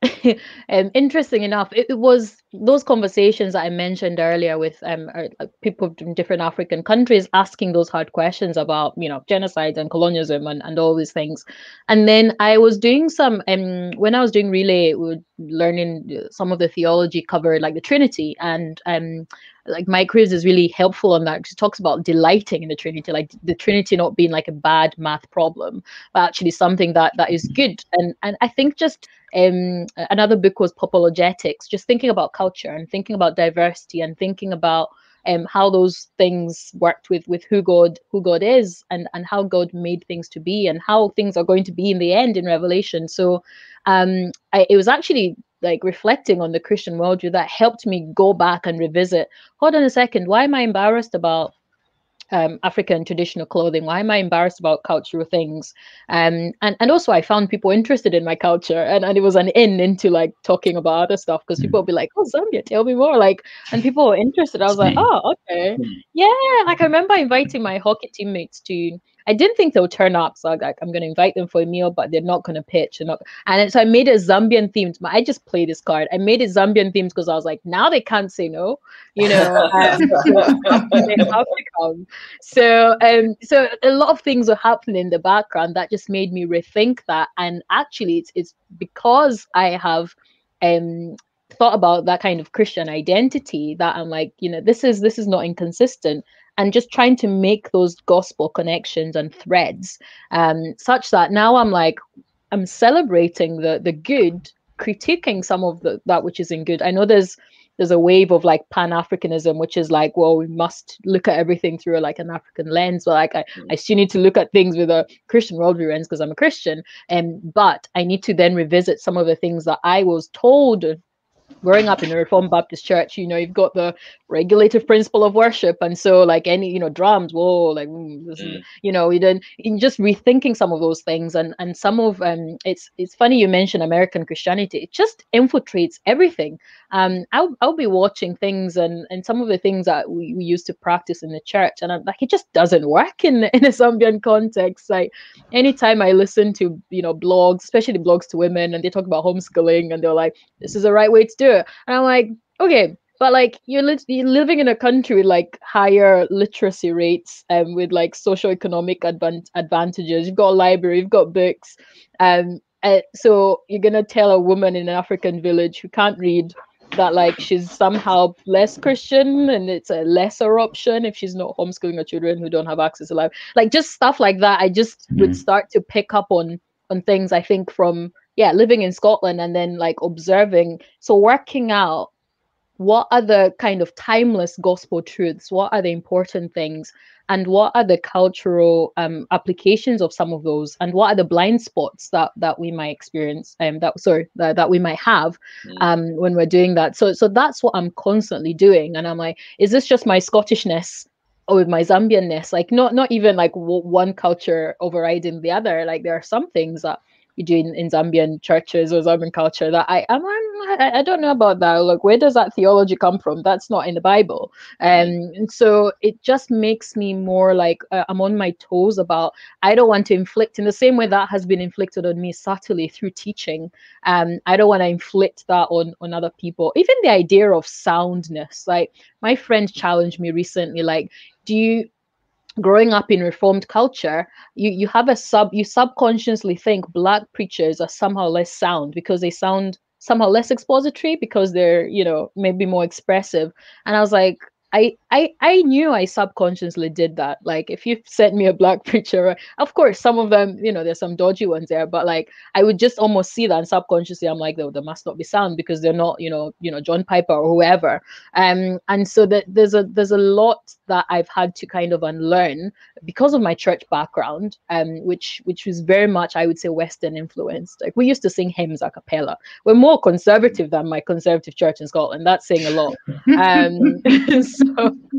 um, interesting enough, it, it, was those conversations I mentioned earlier with um, people from different African countries asking those hard questions about, you know, genocide and colonialism and, and all these things. And then I was doing some, um, when I was doing relay, we were learning some of the theology covered like the Trinity and um, like Mike Cruz is really helpful on that because he talks about delighting in the Trinity, like the Trinity not being like a bad math problem, but actually something that that is good. And and I think just um, another book was Popologetics, just thinking about culture and thinking about diversity and thinking about um, how those things worked with with who God who God is and and how God made things to be and how things are going to be in the end in Revelation. So um, I, it was actually like reflecting on the Christian worldview that helped me go back and revisit. Hold on a second, why am I embarrassed about um, African traditional clothing? Why am I embarrassed about cultural things? Um, and and also I found people interested in my culture, and, and it was an in into like talking about other stuff because people would be like, "Oh, Zambia, tell me more!" Like, and people were interested. I was like, "Oh, okay, mm. yeah." Like I remember inviting my hockey teammates to I didn't think they'll turn up. So I like, I'm going to invite them for a meal, but they're not going to pitch. And, not, and so I made it Zambian themed. I just played this card. I made it Zambian themed because I was like, now they can't say no, you know, um, they have to come. So, um, so a lot of things were happening in the background that just made me rethink that. And actually, it's, it's because I have um, thought about that kind of Christian identity that I'm like, you know, this is this is not inconsistent and just trying to make those gospel connections and threads um, such that now i'm like i'm celebrating the the good critiquing some of the that which is in good. I know there's there's a wave of like pan-africanism which is like well we must look at everything through like an african lens. But like i, mm. I still need to look at things with a christian worldview lens because i'm a christian. And um, but i need to then revisit some of the things that i was told growing up in a Reformed Baptist church, you know, you've got the regulative principle of worship, and so like any, you know, drums, whoa, like mm, mm. you know, you then in just rethinking some of those things, and and some of um, it's it's funny you mentioned American Christianity. It just infiltrates everything. Um, I'll I'll be watching things, and and some of the things that we, we used to practice in the church, and I'm like, it just doesn't work in in a Zambian context. Like anytime I listen to you know blogs, especially blogs to women, and they talk about homeschooling, and they're like, this is the right way to do it. And I'm like, okay, but like you're, li- you're living in a country with like higher literacy rates and um, with like socioeconomic advan- advantages. You've got a library, you've got books. Um, uh, so you're gonna tell a woman in an African village who can't read that like she's somehow less Christian and it's a lesser option if she's not homeschooling her children who don't have access to life. Like just stuff like that. I just mm. would start to pick up on on things I think from yeah, living in Scotland and then like observing. So working out what are the kind of timeless gospel truths, what are the important things, and what are the cultural um, applications of some of those, and what are the blind spots that that we might experience, um, that sorry that, that we might have mm. um, when we're doing that. So so that's what I'm constantly doing, and I'm like, is this just my Scottishness? or with my Zambianness, like not not even like w- one culture overriding the other. Like there are some things that you do in, in Zambian churches or Zambian culture that I am I, I don't know about that. Like where does that theology come from? That's not in the Bible. Um, and so it just makes me more like uh, I'm on my toes about I don't want to inflict in the same way that has been inflicted on me subtly through teaching. Um, I don't want to inflict that on on other people. Even the idea of soundness. Like my friend challenged me recently, like, do you growing up in reformed culture you you have a sub you subconsciously think black preachers are somehow less sound because they sound somehow less expository because they're you know maybe more expressive. And i was like I, I I knew I subconsciously did that. Like if you sent me a black preacher, of course some of them, you know, there's some dodgy ones there, but like I would just almost see that and subconsciously I'm like, they must not be sound because they're not, you know, you know, John Piper or whoever. Um and so that there's a there's a lot that I've had to kind of unlearn because of my church background, um, which which was very much, I would say, Western influenced. Like we used to sing hymns a cappella. We're more conservative than my conservative church in Scotland. That's saying a lot. Um so,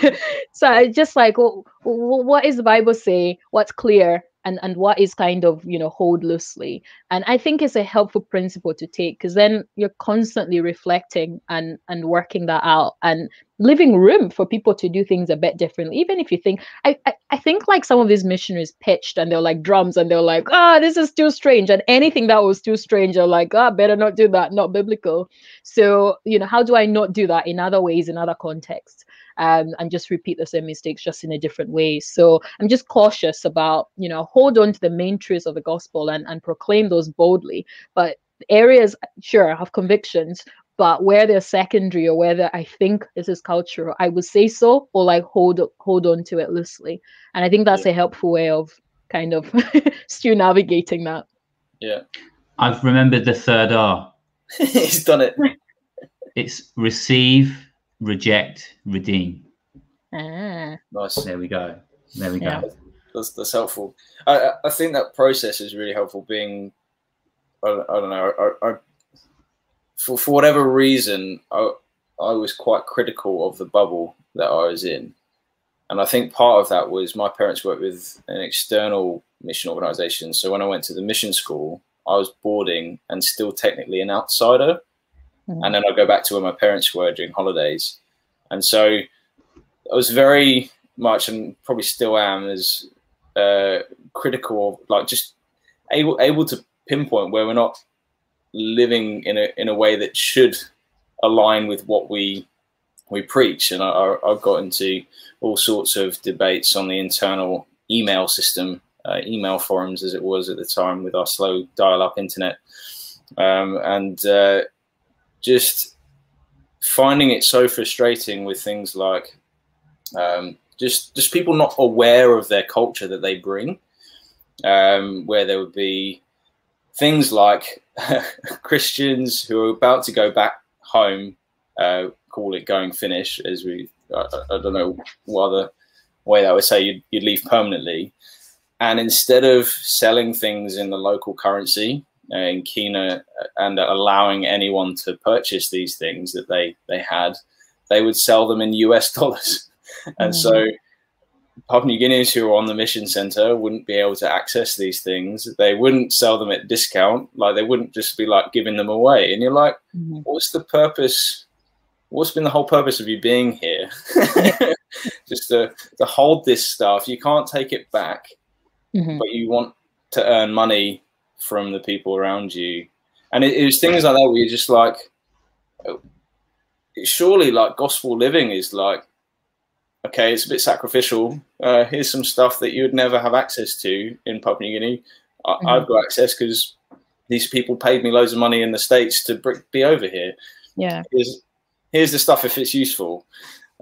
so I just like, well, what is the Bible say? What's clear? And and what is kind of you know hold loosely. And i think it's a helpful principle to take because then you're constantly reflecting and and working that out and leaving room for people to do things a bit differently. Even if you think I, I i, think like some of these missionaries pitched and they're like drums and they're like ah oh, this is too strange. And anything that was too strange they're like ah oh, better not do that not biblical. So you know how do i not do that in other ways in other contexts um, and just repeat the same mistakes just in a different way. So I'm just cautious about, you know, hold on to the main truths of the gospel and, and proclaim those boldly. But areas, sure, I have convictions, but where they're secondary or whether I think this is cultural, I would say so or like hold hold on to it loosely. And I think that's yeah. a helpful way of kind of still navigating that. Yeah. I've remembered the third R. He's done it. It's receive, reject, redeem. Ah. Nice. There we go. There we yeah. go. That's, that's helpful. I, I think that process is really helpful. Being, I, I don't know, I, I, for for whatever reason, I I was quite critical of the bubble that I was in, and I think part of that was my parents worked with an external mission organization. So when I went to the mission school, I was boarding and still technically an outsider mm. and then I go back to where my parents were during holidays, and so I was very much and probably still am as uh, critical like just able able to pinpoint where we're not living in a in a way that should align with what we we preach. And I, have got into all sorts of debates on the internal email system uh, email forums as it was at the time with our slow dial-up internet. Um, and uh, just finding it so frustrating with things like um, just just people not aware of their culture that they bring, um, where there would be things like Christians who are about to go back home, uh, call it going finish, as we I, I, don't know what other way that would say you'd, you'd leave permanently, and instead of selling things in the local currency, in kina and allowing anyone to purchase these things that they they had, they would sell them in US dollars, and mm-hmm. so Papua New Guineans who are on the mission center wouldn't be able to access these things. They wouldn't sell them at discount, like they wouldn't just be like giving them away. And you're like, mm-hmm. what's the purpose? What's been the whole purpose of you being here? just to, to hold this stuff. You can't take it back, mm-hmm. but you want to earn money from the people around you. And it, it was things like that where you're just like, surely like gospel living is like, okay, it's a bit sacrificial. Uh, here's some stuff that you would never have access to in Papua New Guinea. I, mm-hmm. I've got access because these people paid me loads of money in the States to be over here. Yeah. Here's, here's the stuff if it's useful.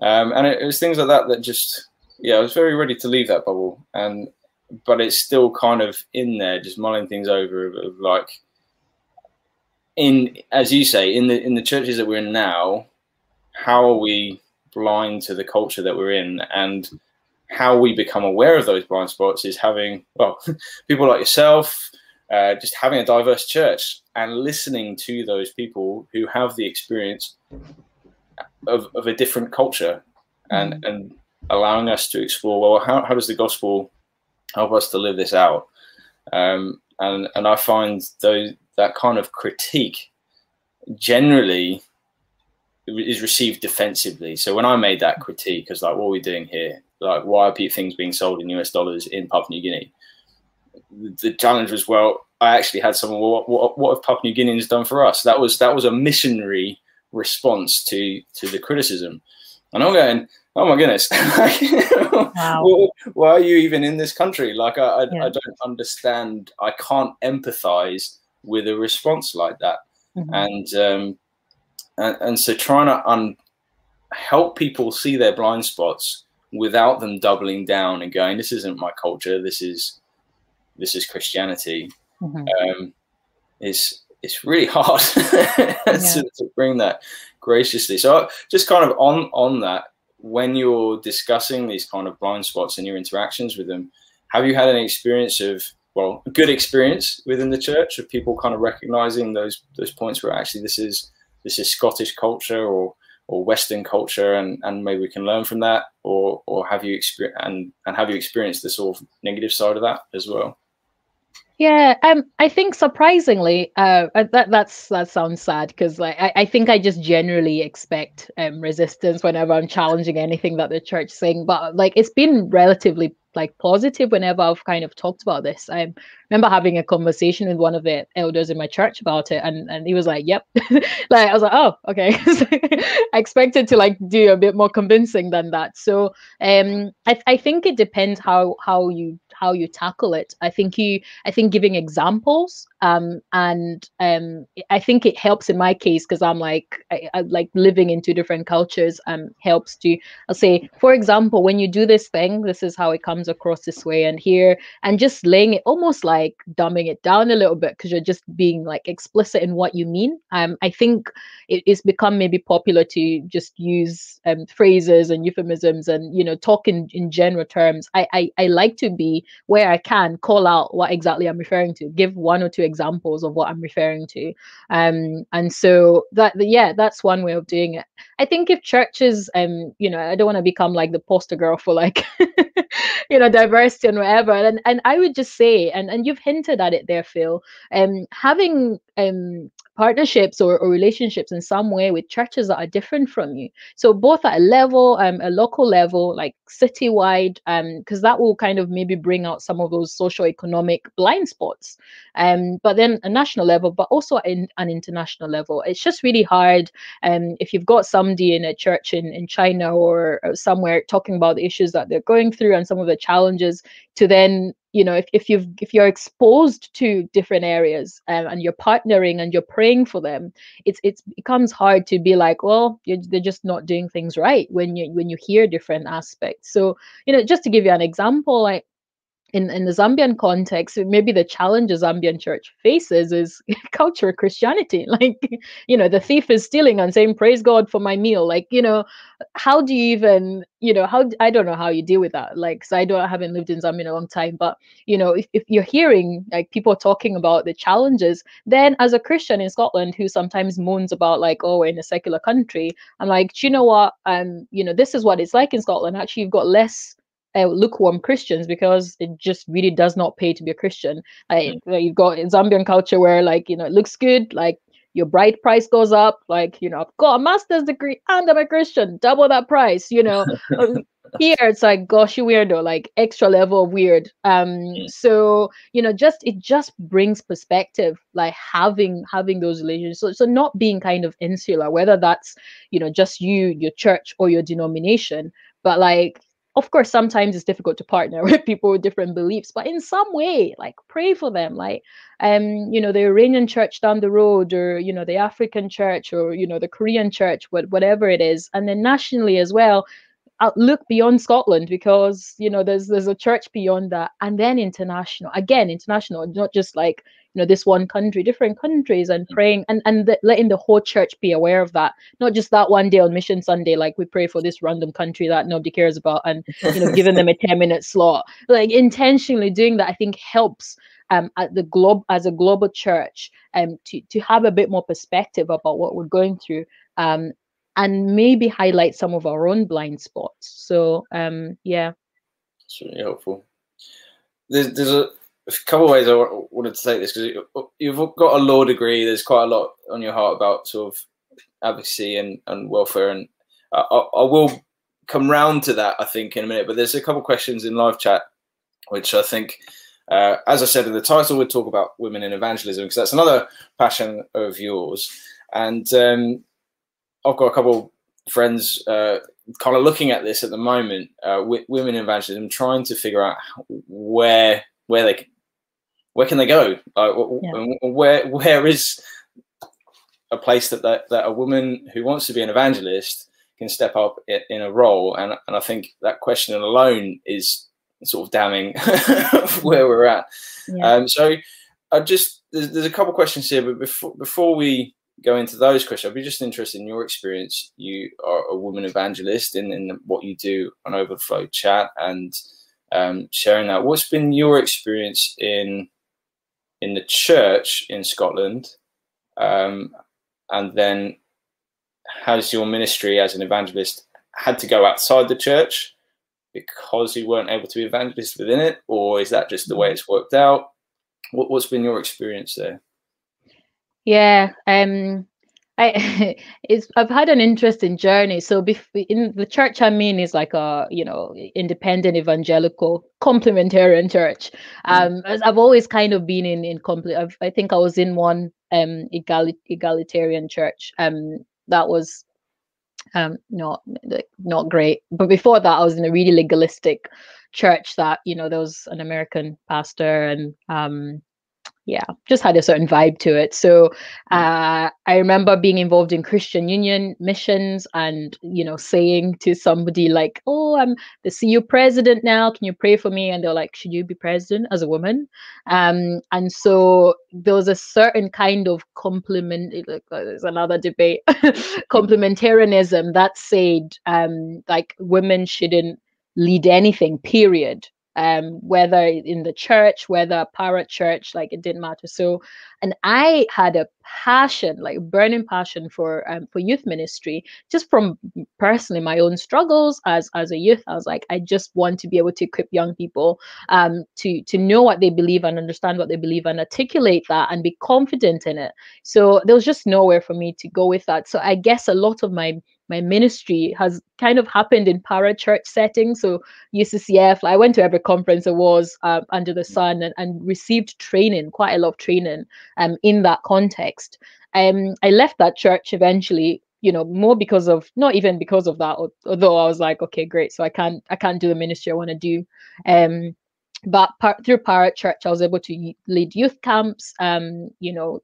Um, and it, it was things like that that just, yeah, I was very ready to leave that bubble. And but it's still kind of in there, just mulling things over of, of like in as you say in the in the churches that we're in now how are we blind to the culture that we're in? And how we become aware of those blind spots is having well people like yourself uh, just having a diverse church and listening to those people who have the experience of, of a different culture and and allowing us to explore well how, how does the gospel help us to live this out. Um, and and I find those that kind of critique generally is received defensively. So when I made that critique, was like, "What are we doing here? Like, why are things being sold in US dollars in Papua New Guinea?" The challenge was, well, I actually had someone. What, what, what have Papua New Guineans done for us? That was that was a missionary response to to the criticism. And I'm going, oh my goodness, wow. why are you even in this country? Like, I, I, yeah. I, don't understand. I can't empathize with a response like that. Mm-hmm. And, um, and, and so trying to un- help people see their blind spots without them doubling down and going, this isn't my culture. This is, this is Christianity. Mm-hmm. Um, is it's really hard yeah. to, to, bring that graciously. So just kind of on on that, when you're discussing these kind of blind spots in your interactions with them, have you had any experience of well, a good experience within the church of people kind of recognizing those those points where actually this is this is Scottish culture or or Western culture, and, and maybe we can learn from that, or or have you experienced and and have you experienced the sort of negative side of that as well? Yeah, um, I think surprisingly, uh, uh that that's that sounds sad because like I, I think I just generally expect um resistance whenever I'm challenging anything that the church saying, but like it's been relatively like positive whenever I've kind of talked about this. I remember having a conversation with one of the elders in my church about it, and and he was like, "Yep," like I was like, "Oh, okay." I expected to like do a bit more convincing than that. So um, I I think it depends how how you how you tackle it. I think you I think giving examples um and um I think it helps in my case because I'm like I, I, like living in two different cultures um helps to I'll say for example when you do this thing this is how it comes across this way and here and just laying it almost like dumbing it down a little bit because you're just being like explicit in what you mean. Um I think it, it's become maybe popular to just use um phrases and euphemisms and you know talk in, in general terms. I, I I like to be where I can call out what exactly I'm referring to, give one or two examples of what I'm referring to. Um, and so that, yeah, that's one way of doing it. I think if churches, um, you know, I don't want to become like the poster girl for like, you know, diversity and whatever. And and I would just say, and and you've hinted at it there, Phil, um, having um partnerships or, or relationships in some way with churches that are different from you. So both at a level, um, a local level, like citywide, um, because that will kind of maybe bring out some of those socio-economic blind spots. Um, but then a national level, but also in an international level. It's just really hard. Um, if you've got somebody in a church in, in China or somewhere talking about the issues that they're going through and some of the challenges, to then you know if, if you've if you're exposed to different areas um, and you're partnering and you're praying for them it's it becomes hard to be like well they're just not doing things right when you when you hear different aspects. So you know just to give you an example like in, in the Zambian context, maybe the challenge the Zambian church faces is culture Christianity. Like, you know, the thief is stealing and saying, Praise God for my meal. Like, you know, how do you even, you know, how I don't know how you deal with that. Like, because I don't I haven't lived in Zambia in a long time, but you know, if, if you're hearing like people talking about the challenges, then as a Christian in Scotland who sometimes moans about like, oh, we're in a secular country, I'm like, do you know what? Um, you know, this is what it's like in Scotland. Actually, you've got less uh, lukewarm Christians because it just really does not pay to be a Christian. Like mm. you've got in Zambian culture where like you know it looks good, like your bride price goes up, like you know I've got a master's degree and I'm a Christian, double that price. You know, um, here it's like gosh you weirdo, like extra level of weird. Um, mm. so you know just it just brings perspective, like having having those relationships. So so not being kind of insular, whether that's you know just you, your church, or your denomination, but like of course sometimes it's difficult to partner with people with different beliefs but in some way like pray for them like um you know the iranian church down the road or you know the african church or you know the korean church what, whatever it is and then nationally as well look beyond Scotland because you know there's there's a church beyond that, and then international again, international, not just like you know this one country different countries and mm. praying and and the, letting the whole church be aware of that. Not just that one day on mission sunday like we pray for this random country that nobody cares about and you know giving them a 10 minute slot. Like intentionally doing that i think helps um, at the globe as a global church um, to, to have a bit more perspective about what we're going through um, and maybe highlight some of our own blind spots. So um, yeah. It's really helpful. There's, there's a a couple of ways I wanted to take this because you've got a law degree. There's quite a lot on your heart about sort of advocacy and, and welfare, and I, I will come round to that I think in a minute. But there's a couple of questions in live chat which I think, uh, as I said in the title, we'd talk about women in evangelism because that's another passion of yours. And um, I've got a couple of friends uh, kind of looking at this at the moment, uh, women in evangelism, trying to figure out where where they where can they go? yeah. Where where is a place that, that that a woman who wants to be an evangelist can step up in a role? And and I think that question alone is sort of damning where we're at. Yeah. Um, so I just there's, there's a couple questions here, but before before we go into those questions, I'd be just interested in your experience. You are a woman evangelist in, in what you do on Overflow Chat and um, sharing that. What's been your experience in in the church in Scotland, um, and then has your ministry as an evangelist had to go outside the church because you weren't able to be evangelist within it, or is that just the way it's worked out? What, what's been your experience there? Yeah, um, I it's I've had an interesting journey. So bef- in the church I'm in is like a you know independent evangelical complementarian church. Mm. Um, I've always kind of been in in complete. I think I was in one um egali- egalitarian church. Um, that was um not not great. But before that, I was in a really legalistic church that you know there was an American pastor and um yeah just had a certain vibe to it. So mm. uh, i remember being involved in christian union missions and you know saying to somebody like oh i'm the cu president now can you pray for me? And they're like should you be president as a woman? Um, and so there was a certain kind of complement like, uh, there's another debate complementarianism that said um, like women shouldn't lead anything period um, whether in the church, whether para church, like it didn't matter. So, and I had a passion, like burning passion for um, for youth ministry, just from personally my own struggles as as a youth. I was like, I just want to be able to equip young people um, to to know what they believe and understand what they believe and articulate that and be confident in it. So there was just nowhere for me to go with that. So I guess a lot of my my ministry has kind of happened in para church settings. So UCCF, I went to every conference there was uh, under the sun and, and, received training, quite a lot of training um, in that context. Um, I left that church eventually, you know, more because of not even because of that, although I was like, okay, great, so I can't I can't do the ministry I want to do. Um, but par- through para church, I was able to lead youth camps. Um, you know,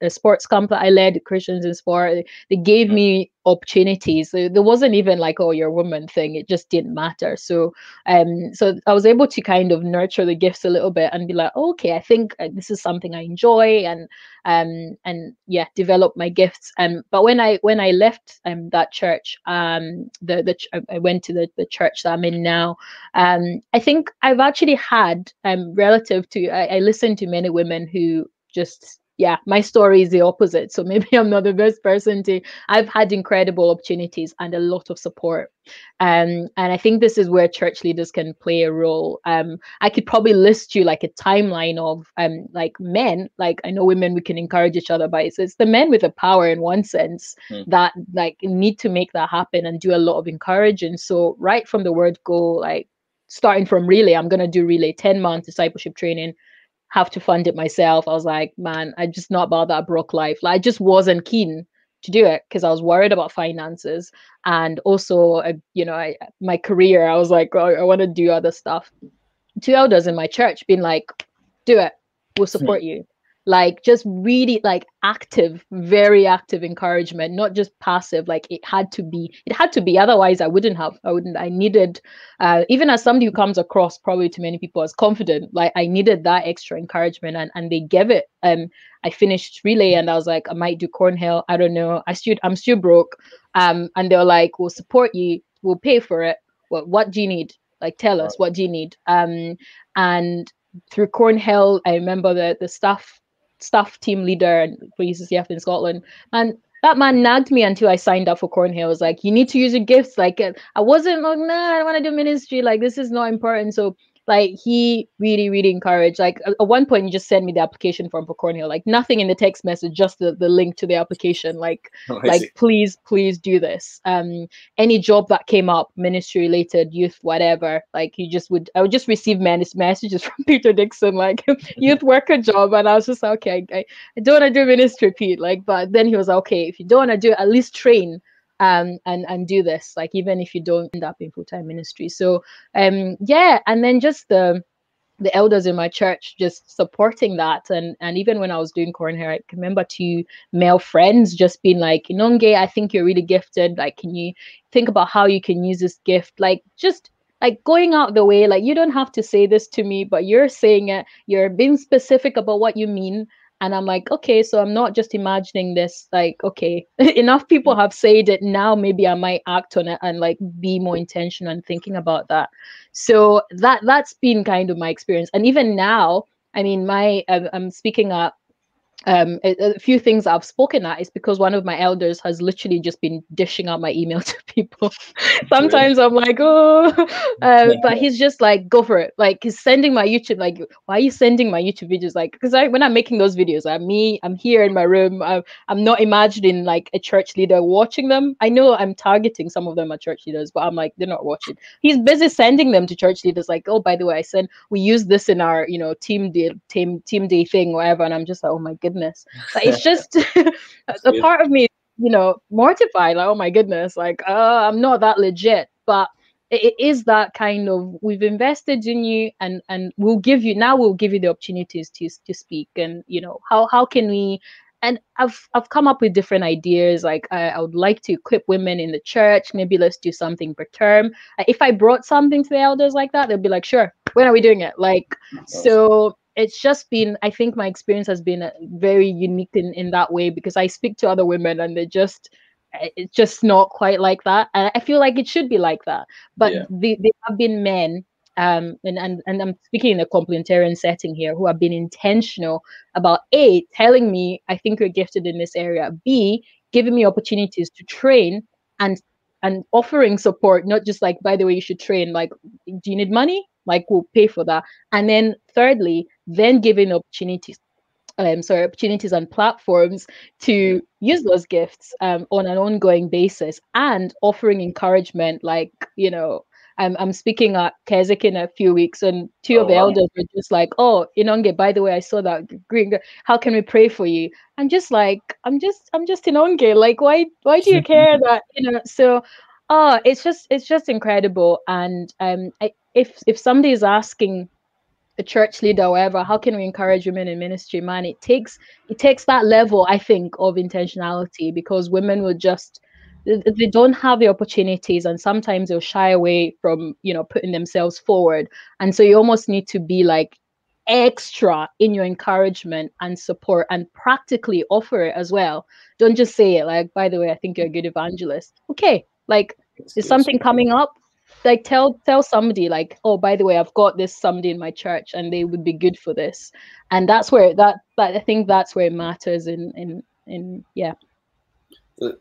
a sports camp that I led, Christians in Sport. They gave mm. me opportunities. There wasn't even like, oh, you're a woman thing. It just didn't matter. So, um, so I was able to kind of nurture the gifts a little bit and be like, oh, okay, I think uh, this is something I enjoy, and um, and yeah, develop my gifts. Um, but when I when I left um that church, um, the the ch- I went to the the church that I'm in now. Um, I think I've actually had um relative to I, I listened to many women who just yeah, my story is the opposite. So maybe I'm not the best person to. I've had incredible opportunities and a lot of support. Um, and I think this is where church leaders can play a role. Um, I could probably list you like a timeline of um, like men. Like I know women, we can encourage each other, but it's, it's the men with the power in one sense mm. that like need to make that happen and do a lot of encouraging. So right from the word go, like starting from relay, I'm gonna do relay 10 month discipleship training have to fund it myself. I was like, man, I just not about that broke life. Like, I just wasn't keen to do it because I was worried about finances and also, uh, you know, I, my career. I was like, oh, I want to do other stuff. Two elders in my church being like, do it. We'll hmm. support you like just really like active very active encouragement not just passive like it had to be it had to be otherwise i wouldn't have i wouldn't i needed uh, even as somebody who comes across probably to many people as confident like i needed that extra encouragement and and they gave it. Um i finished relay and i was like i might do cornhill i don't know i still i'm still broke. Um and they're like we'll support you we'll pay for it what what do you need? Like tell us what do you need? Um and through cornhill i remember the the staff staff team leader for UCCF in Scotland. And that man nagged me until I signed up for Cornhill. I was like, you need to use your gifts. Like, I wasn't like, nah, I don't want to do ministry. Like, this is not important. So like he really really encouraged like at one point he just sent me the application form for cornhill like nothing in the text message just the, the link to the application like oh, like please please do this. Um any job that came up ministry related youth whatever like you just would i would just receive messages from peter dixon like youth worker job and i was just like okay i, I don't want to do ministry pete like but then he was like okay if you don't want to do it, at least train um, and and do this like even if you don't end up in full-time ministry. So um yeah and then just the the elders in my church just supporting that. And and even when i was doing Cornhill, i remember two male friends just being like nonge i think you're really gifted. Like can you think about how you can use this gift? Like just like going out the way like you don't have to say this to me but you're saying it. You're being specific about what you mean and i'm like okay so i'm not just imagining this like okay enough people have said it. Now maybe i might act on it and like be more intentional and thinking about that. So that that's been kind of my experience. And even now i mean my um, i'm speaking at um, a, a, few things I've spoken at is because one of my elders has literally just been dishing out my email to people. Sometimes I'm like, oh, uh, but he's just like, go for it. Like he's sending my YouTube, like, why are you sending my YouTube videos? Like, because I when I'm making those videos, I'm me, I'm here in my room. I'm, I'm not imagining like a church leader watching them. I know I'm targeting some of them are church leaders, but I'm like, they're not watching. He's busy sending them to church leaders, like, oh, by the way, I sent we use this in our, you know, team day, team team day thing, whatever. And I'm just like, oh my goodness goodness. Like, it's just a part of me, you know, mortified. Like, oh my goodness, like, uh, I'm not that legit. But it, is that kind of we've invested in you and and we'll give you now we'll give you the opportunities to to speak and you know how how can we and I've I've come up with different ideas. Like I, I, would like to equip women in the church. Maybe let's do something per term. If I brought something to the elders like that, they'll be like, "Sure, when are we doing it?" Like so it's just been i think my experience has been uh, very unique in, in that way because i speak to other women and they're just eh, it's just not quite like that. And i feel like it should be like that. But yeah. they, they have been men um, and, and and i'm speaking in a complementarian setting here who have been intentional about a telling me i think you're gifted in this area. B giving me opportunities to train and and offering support not just like by the way you should train. Like do you need money? Like we'll pay for that. And then thirdly then giving opportunities um, sorry, opportunities and platforms to use those gifts um, on an ongoing basis and offering encouragement. Like, you know, I'm, I'm speaking at Keswick in a few weeks, and two oh, of the wow. elders were just like, Oh, Inonge, by the way, I saw that green. How can we pray for you? I'm just like, I'm just, I'm just Inonge. Like, why, why do you care that, you know? So, oh, it's just, it's just incredible. And um, I, if if somebody is asking a church leader or whatever how can we encourage women in ministry? Man it takes it takes that level i think of intentionality because women will just they don't have the opportunities and sometimes they'll shy away from you know putting themselves forward. And so you almost need to be like extra in your encouragement and support and practically offer it as well. Don't just say it like by the way i think you're a good evangelist. Okay like is something coming up like tell tell somebody like oh by the way i've got this somebody in my church and they would be good for this. And that's where that, that i think that's where it matters in in in yeah.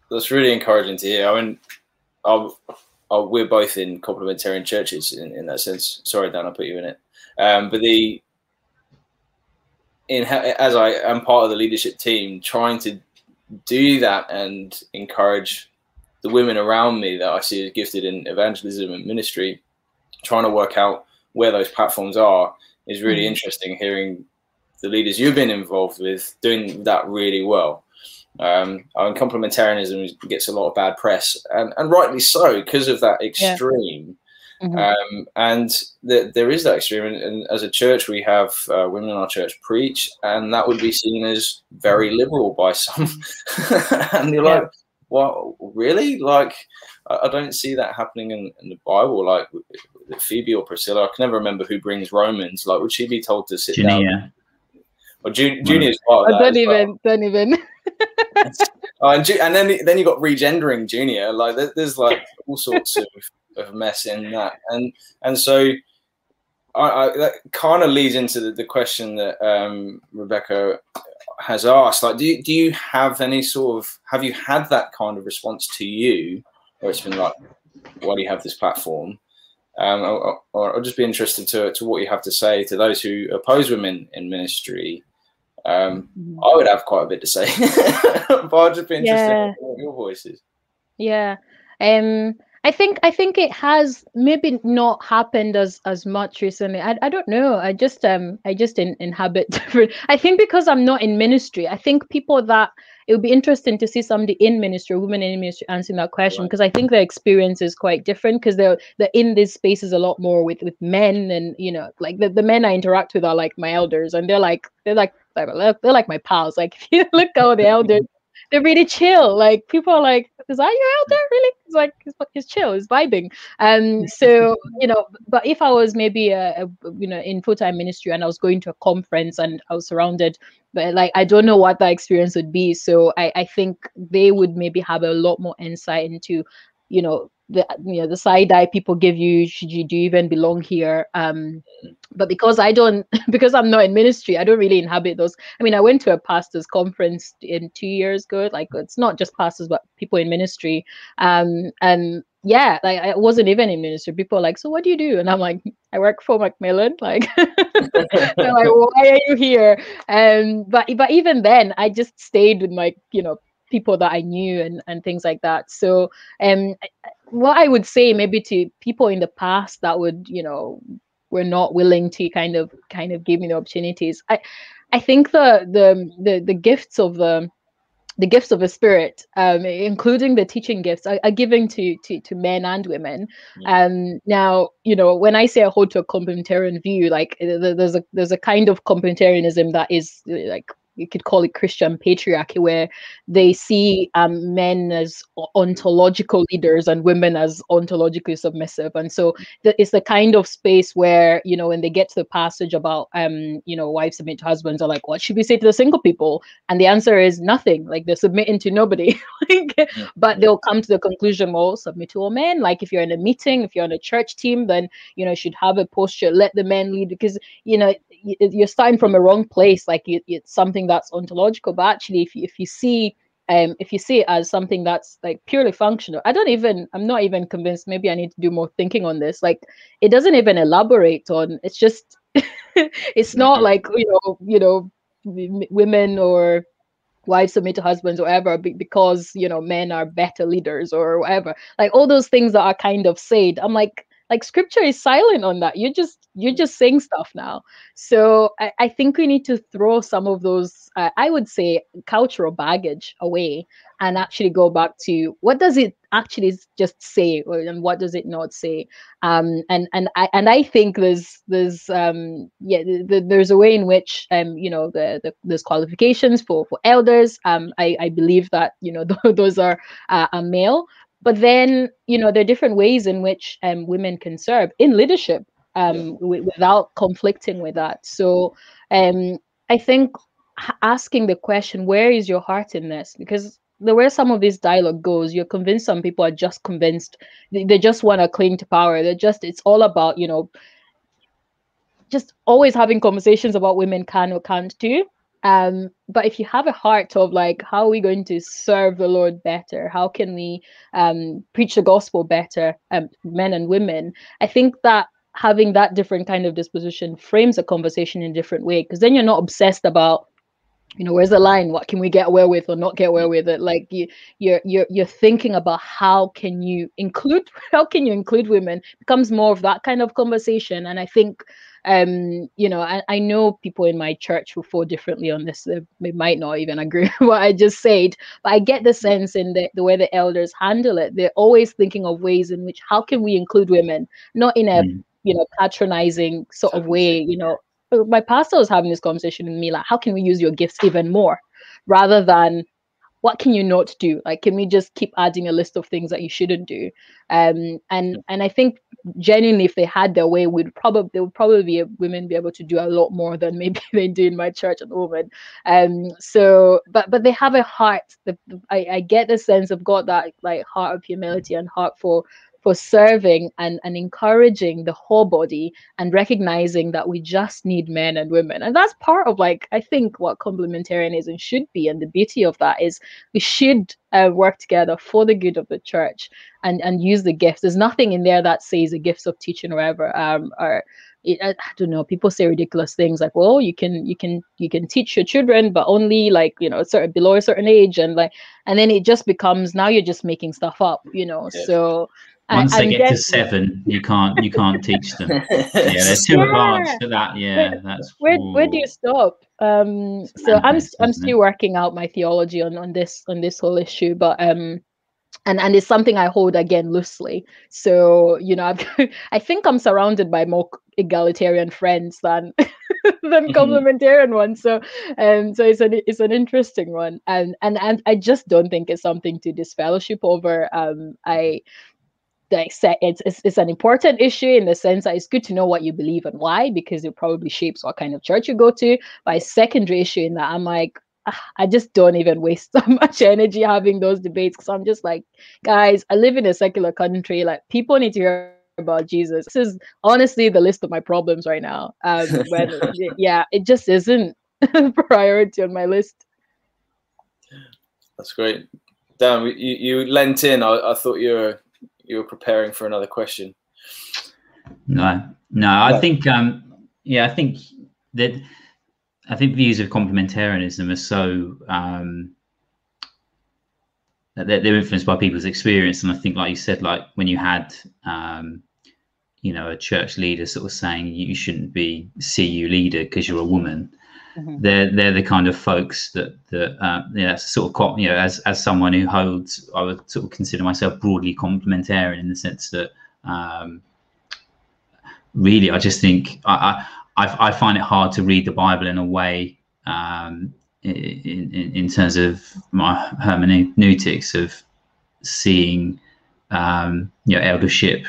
That's really encouraging to hear. I mean I'll, I'll, we're both in complementarian churches in, in that sense. Sorry dan i put you in it. Um, but the in as i am part of the leadership team trying to do that and encourage the women around me that I see as gifted in evangelism and ministry, trying to work out where those platforms are is really mm. interesting. Hearing the leaders you've been involved with doing that really well. Um, mean, complementarianism gets a lot of bad press, and, and rightly so because of that extreme. Yeah. Mm-hmm. Um, and the, there is that extreme, and, and, as a church, we have uh, women in our church preach, and that would be seen as very liberal by some. and you're yeah. like, well, really? Like, I, don't see that happening in, in the Bible. Like, Phoebe or Priscilla, I can never remember who brings Romans. Like, would she be told to sit Junia. down? Or Jun- Junia is part of that. Don't even, well. don't even. oh, and, Ju- and then then you got regendering Junior. Like, there, there's like all sorts of, of mess in that, and and so. I, I, that kind of leads into the, the question that um, Rebecca has asked, like, do you, do you have any sort of have you had that kind of response to you, where it's been like, why do you have this platform? Um, or, I'll just be interested to, to what you have to say to those who oppose women in ministry. Um, mm-hmm. I would have quite a bit to say, but I'd just be interested yeah. in your voices. Yeah. Um, I think I think it has maybe not happened as as much recently. I, I don't know. I just um I just in, inhabit different. I think because I'm not in ministry. I think people that it would be interesting to see somebody in ministry, women in ministry, answering that question because right. I think their experience is quite different because they're they're in these spaces a lot more with with men and you know like the, the men I interact with are like my elders and they're like they're like they're like my pals. Like if you look how the elders they're really chill. Like people are like, is that you out there? Really? It's like it's, chill, it's vibing. And um, so you know, but if I was maybe a, a you know in full time ministry and I was going to a conference and I was surrounded, but like I don't know what that experience would be. So I I think they would maybe have a lot more insight into you know the you know the side eye people give you should you do you even belong here? Um but because i don't because i'm not in ministry i don't really inhabit those. I mean i went to a pastors conference in two years ago. Like it's not just pastors but people in ministry. Um and yeah like i wasn't even in ministry. People like so what do you do? And i'm like i work for macmillan. Like like why are you here? Um but but even then i just stayed with my you know people that I knew and, and things like that. So um what I would say maybe to people in the past that would, you know, were not willing to kind of kind of give me the opportunities. I I think the the the the gifts of the the gifts of the spirit, um, including the teaching gifts, are, are given to, to to men and women. Yeah. Um, now, you know, when I say I hold to a complementarian view, like there's a there's a kind of complementarianism that is like you could call it Christian patriarchy, where they see um, men as ontological leaders and women as ontologically submissive. And so th- it's the kind of space where, you know, when they get to the passage about, um, you know, wives submit to husbands, are like, what should we say to the single people? And the answer is nothing. Like they're submitting to nobody. like, but they'll come to the conclusion, well, submit to all men. Like if you're in a meeting, if you're on a church team, then, you know, you should have a posture, let the men lead because, you know, you're starting from a wrong place. Like it's something that's ontological, but actually, if you, if you see um, if you see it as something that's like purely functional, I don't even, I'm not even convinced. Maybe I need to do more thinking on this. Like, it doesn't even elaborate on. It's just, it's not like you know, you know, women or wives submit to husbands or whatever because you know men are better leaders or whatever. Like all those things that are kind of said. I'm like, like scripture is silent on that you're just you're just saying stuff now. So i, I think we need to throw some of those uh, i would say cultural baggage away and actually go back to what does it actually just say and what does it not say? Um, and and i and i think there's there's um yeah the, there's a way in which um you know the, the there's qualifications for for elders. Um i i believe that you know those are uh, a male. But then, you know, there are different ways in which um, women can serve in leadership um, yeah. w- without conflicting with that. So um, I think asking the question, where is your heart in this? Because the way some of this dialogue goes, you're convinced some people are just convinced they, they just want to cling to power. They're just, it's all about, you know, just always having conversations about women can or can't do um but if you have a heart of like how are we going to serve the lord better how can we um preach the gospel better um men and women i think that having that different kind of disposition frames a conversation in a different way because then you're not obsessed about you know where's the line? What can we get away with or not get away with? It like you you're you're you're thinking about how can you include how can you include women? It becomes more of that kind of conversation. And i think um you know I, I know people in my church who fall differently on this. They, might not even agree with what i just said but i get the sense in the, the way the elders handle it. They're always thinking of ways in which how can we include women? Not in a mm. You know patronizing sort of way you know. my pastor was having this conversation with me like how can we use your gifts even more? Rather than what can you not do? Like can we just keep adding a list of things that you shouldn't do? Um and and i think genuinely if they had their way we'd probably they would probably be women be able to do a lot more than maybe they do in my church at the moment. Um so but but they have a heart the, I, I get the sense of god that like heart of humility and heart for for serving and, and encouraging the whole body and recognizing that we just need men and women. And that's part of like, I think what complementarianism should be. And the beauty of that is we should uh, work together for the good of the church and, and use the gifts. There's nothing in there that says the gifts of teaching or whatever um, are it, I, I, don't know people say ridiculous things like well you can you can you can teach your children but only like you know certain below a certain age and like and then it just becomes now you're just making stuff up you know yeah. so once they get to seven, you can't you can't teach them. yeah, they're too yeah. advanced for that. Yeah, that's where where do you stop? Um, so I'm I'm still working out my theology on on this on this whole issue, but um, and and it's something I hold again loosely. So you know, I've, I think I'm surrounded by more egalitarian friends than than mm-hmm. complementarian ones. So um, so it's an it's an interesting one, and and and I just don't think it's something to disfellowship over. Um, I like it's, it's, it's an important issue in the sense that it's good to know what you believe and why because it probably shapes what kind of church you go to but secondary issue in that i'm like I just don't even waste so much energy having those debates because I'm just like, guys, I live in a secular country. Like, people need to hear about Jesus. This is honestly the list of my problems right now. Um, when, yeah, it just isn't priority on my list. That's great. Dan, you, you lent in. I, I thought you were you were preparing for another question. No, no. I think, um, yeah, I think that I think views of complementarianism are so um, they're, they're, influenced by people's experience, and I think, like you said, like when you had, um, you know, a church leader sort of saying you shouldn't be CU leader because you're a woman. Mm-hmm. They're they're the kind of folks that that uh, yeah, sort of you know, as as someone who holds, I would sort of consider myself broadly complementarian in the sense that um, really, I just think I, I, I find it hard to read the Bible in a way um, in, in, in terms of my hermeneutics of seeing um, you know eldership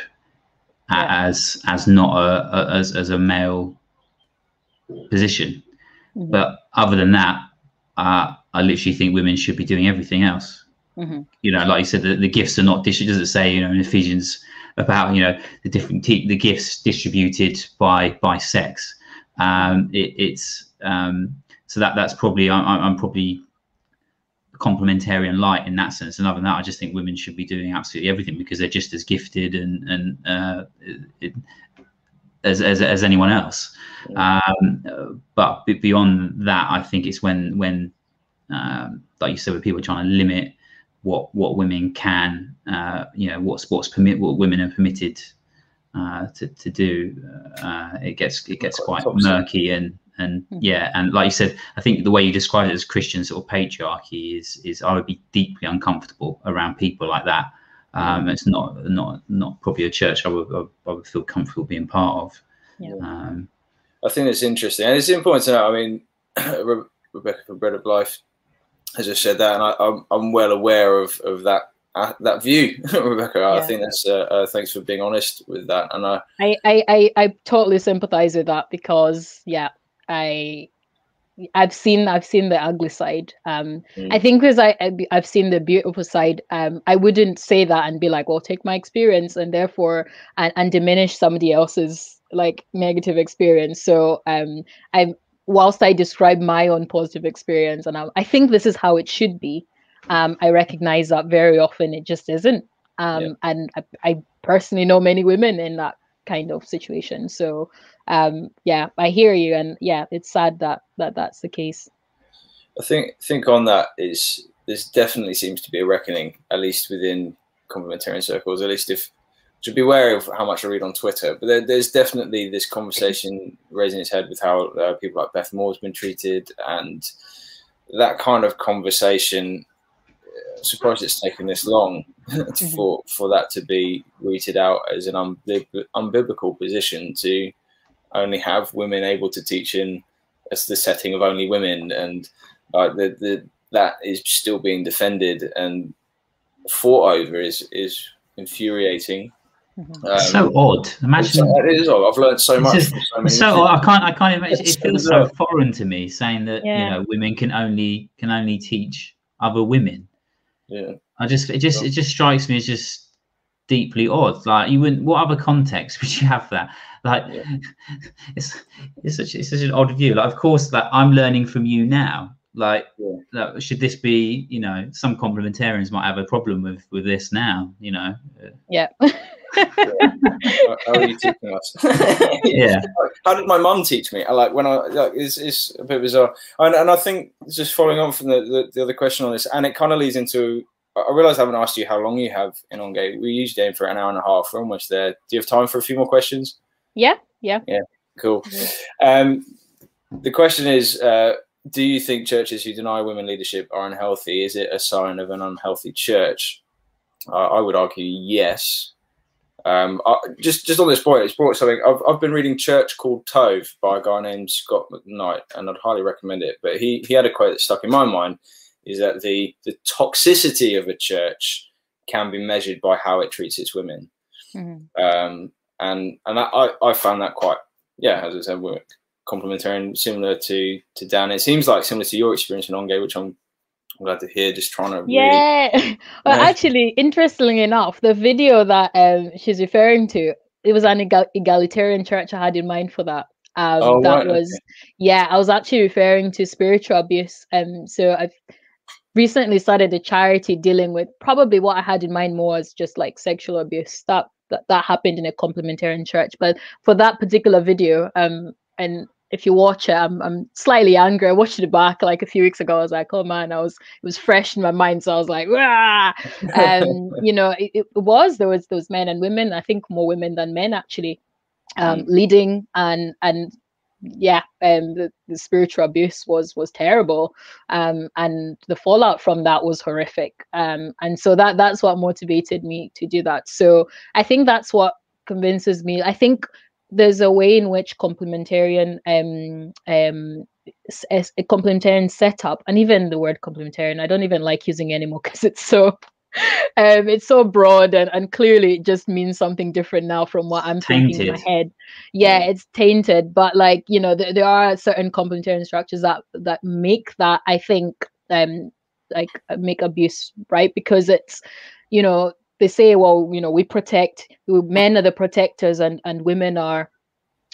yeah. as as not a, a, as as a male position. Mm-hmm. But other than that, uh, I literally think women should be doing everything else. Mm-hmm. You know, like you said, the, the gifts are not. Does it say you know in Ephesians about you know the different the gifts distributed by by sex. Um, it, it's um, so that that's probably I'm, I'm probably complementarian light in that sense. And other than that, I just think women should be doing absolutely everything because they're just as gifted and and uh, it, as, as as anyone else. Um, but beyond that, I think it's when when um, like you said, when people trying to limit what what women can, uh, you know, what sports permit, what women are permitted uh, to to do. Uh, it gets it gets quite murky and and hmm. yeah, and like you said, I think the way you describe it as Christian sort of patriarchy is is I would be deeply uncomfortable around people like that. Um, it's not not not probably a church I would I would feel comfortable being part of. Yeah. Um, I think it's interesting, and it's important to know. I mean, Rebecca from Bread of Life has just said that, and I, am I'm, I'm well aware of of that uh, that view, Rebecca. Yeah. I think that's uh, uh, thanks for being honest with that, and I, I, I I totally sympathize with that because yeah, I I've seen I've seen the ugly side. Um, mm. I think because I I've seen the beautiful side. Um, I wouldn't say that and be like, well, take my experience and therefore and, and diminish somebody else's like negative experience. So um, I'm whilst I describe my own positive experience, and I, I think this is how it should be, um, I recognize that very often it just isn't. Um, yeah. And I, I, personally know many women in that kind of situation. So um, yeah, I hear you, and yeah, it's sad that that that's the case. I think think on that is this definitely seems to be a reckoning, at least within complementarian circles. At least if to be wary of how much I read on Twitter, but there, there's definitely this conversation raising its head with how uh, people like Beth Moore's been treated, and that kind of conversation. Uh, surprised it's taken this long mm-hmm. for for that to be rooted out as an unbib- unbiblical position to only have women able to teach in as the setting of only women, and uh, the, the that is still being defended and fought over is is infuriating Mm-hmm. Um, so odd. Imagine it is odd. I've learned so much. Just, so, so I can't. I can't imagine. It feels so foreign to me saying that yeah. you know women can only can only teach other women. Yeah. I just it just it just strikes me as just deeply odd. Like you wouldn't. What other context would you have that? Like yeah. it's it's such it's such an odd view. Like of course, like I'm learning from you now. Like, yeah. like should this be? You know, some complementarians might have a problem with with this now. You know. Yeah. how, are you teaching us? yeah. How did my mum teach me? I like when I like it's, it's a bit bizarre, and, and I think just following on from the, the, the other question on this, and it kind of leads into. I realize I haven't asked you how long you have Inonge. We usually aim for an hour and a half. We're almost there. Do you have time for a few more questions? Yeah. Yeah. Yeah. Cool. Um, the question is. Uh, do you think churches who deny women leadership are unhealthy? Is it a sign of an unhealthy church? Uh, I would argue yes. Um, I, just just on this point, it's brought something. I've, I've been reading Church Called Tov by a guy named Scot McKnight, and I'd highly recommend it. But he he had a quote that stuck in my mind: is that the the toxicity of a church can be measured by how it treats its women. Mm-hmm. Um, and and that, I I found that quite yeah, as I said, complementarian similar to to Dan. It seems like similar to your experience Inonge, which I'm, I'm glad to hear. Just trying to yeah. Really... well, actually, interestingly enough, the video that um, she's referring to, it was an egal- egalitarian church I had in mind for that. Um, oh, that right, was okay. yeah. I was actually referring to spiritual abuse. Um, so I've recently started a charity dealing with probably what I had in mind more as just like sexual abuse that that, that happened in a complementarian church. But for that particular video, um, and if you watch it, I'm, I'm slightly angry. I watched it back like a few weeks ago. I was like, oh man, I was it was fresh in my mind. So I was like, ah, um, you know, it, it was there was those men and women. I think more women than men actually, um, mm. leading and and yeah, um, the, the spiritual abuse was was terrible, um, and the fallout from that was horrific. Um, and so that that's what motivated me to do that. So I think that's what convinces me. I think there's a way in which complementarian um um a complementarian setup and even the word complementarian i don't even like using anymore because it's so um, it's so broad and, and clearly it just means something different now from what I'm tainted. thinking in my head. Yeah, it's tainted, but like you know, th- there are certain complementarian structures that that make that I think um like make abuse right because it's you know they say well you know we protect men are the protectors and and women are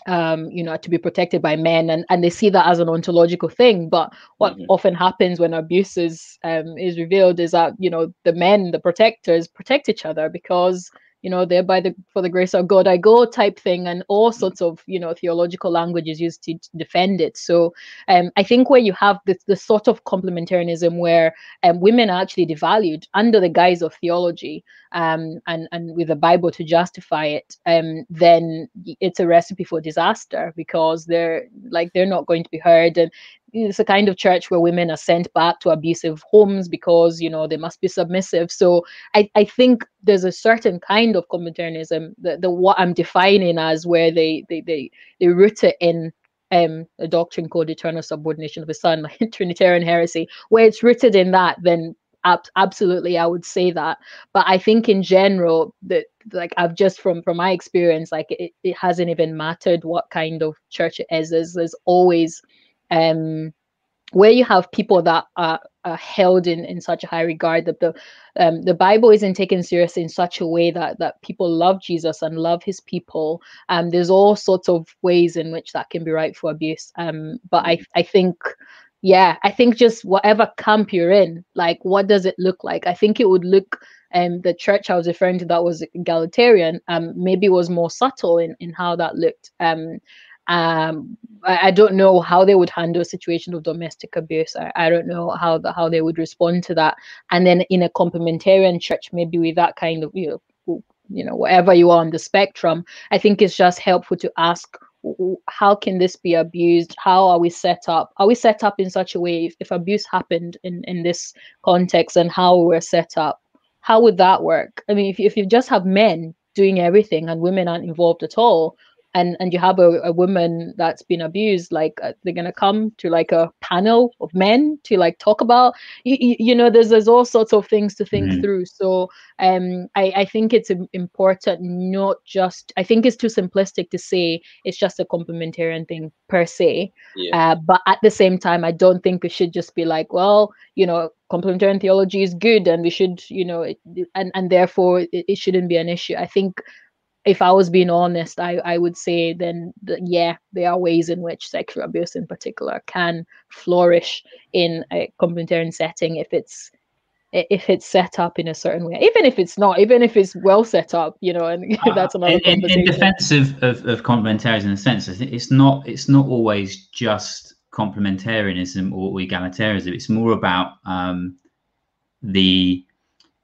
um, you know, to be protected by men, and, and they see that as an ontological thing. But what mm-hmm. often happens when abuse is um, is revealed is that you know the men, the protectors, protect each other because you know they're by the for the grace of god i go type thing and all mm. sorts of you know theological languages used to defend it so um, i think where you have this, the sort of complementarianism where um, women are actually devalued under the guise of theology um, and and with the bible to justify it um, then it's a recipe for disaster because they're like they're not going to be heard and it's a kind of church where women are sent back to abusive homes because you know they must be submissive. So i, I think there's a certain kind of complementarianism the, the what i'm defining as where they they they, they root it in um, a doctrine called eternal subordination of the son like trinitarian heresy. Where it's rooted in that then ab- absolutely i would say that. But i think in general that like i've just from from my experience like it, it hasn't even mattered what kind of church it is. There's, there's always um, where you have people that are, are, held in, in such a high regard that the um, the Bible isn't taken seriously in such a way that that people love Jesus and love His people. Um, there's all sorts of ways in which that can be right for abuse. Um, but I I think yeah, I think just whatever camp you're in, like what does it look like? I think it would look um the church I was referring to that was egalitarian um maybe was more subtle in in how that looked um um, I, don't know how they would handle a situation of domestic abuse. I, I don't know how the, how they would respond to that. And then in a complementarian church, maybe with that kind of you know, you know whatever you are on the spectrum, I think it's just helpful to ask how can this be abused how are we set up are we set up in such a way if, if abuse happened in in this context and how we're set up how would that work i mean if, if you just have men doing everything and women aren't involved at all and and you have a, a woman that's been abused like uh, they're gonna come to like a panel of men to like talk about you, you know there's there's all sorts of things to think mm-hmm. through so um i i think it's important not just i think it's too simplistic to say it's just a complementarian thing per se yeah. uh, but at the same time i don't think we should just be like well you know complementarian theology is good and we should you know it, and and therefore it, it shouldn't be an issue i think if I was being honest, I, I would say then that, yeah, there are ways in which sexual abuse in particular can flourish in a complementarian setting if it's if it's set up in a certain way, even if it's not, even if it's well set up, you know, and that's another uh, in, in, defense of, of, of complementarianism in a sense, it's not it's not always just complementarianism or egalitarianism. It's more about um, the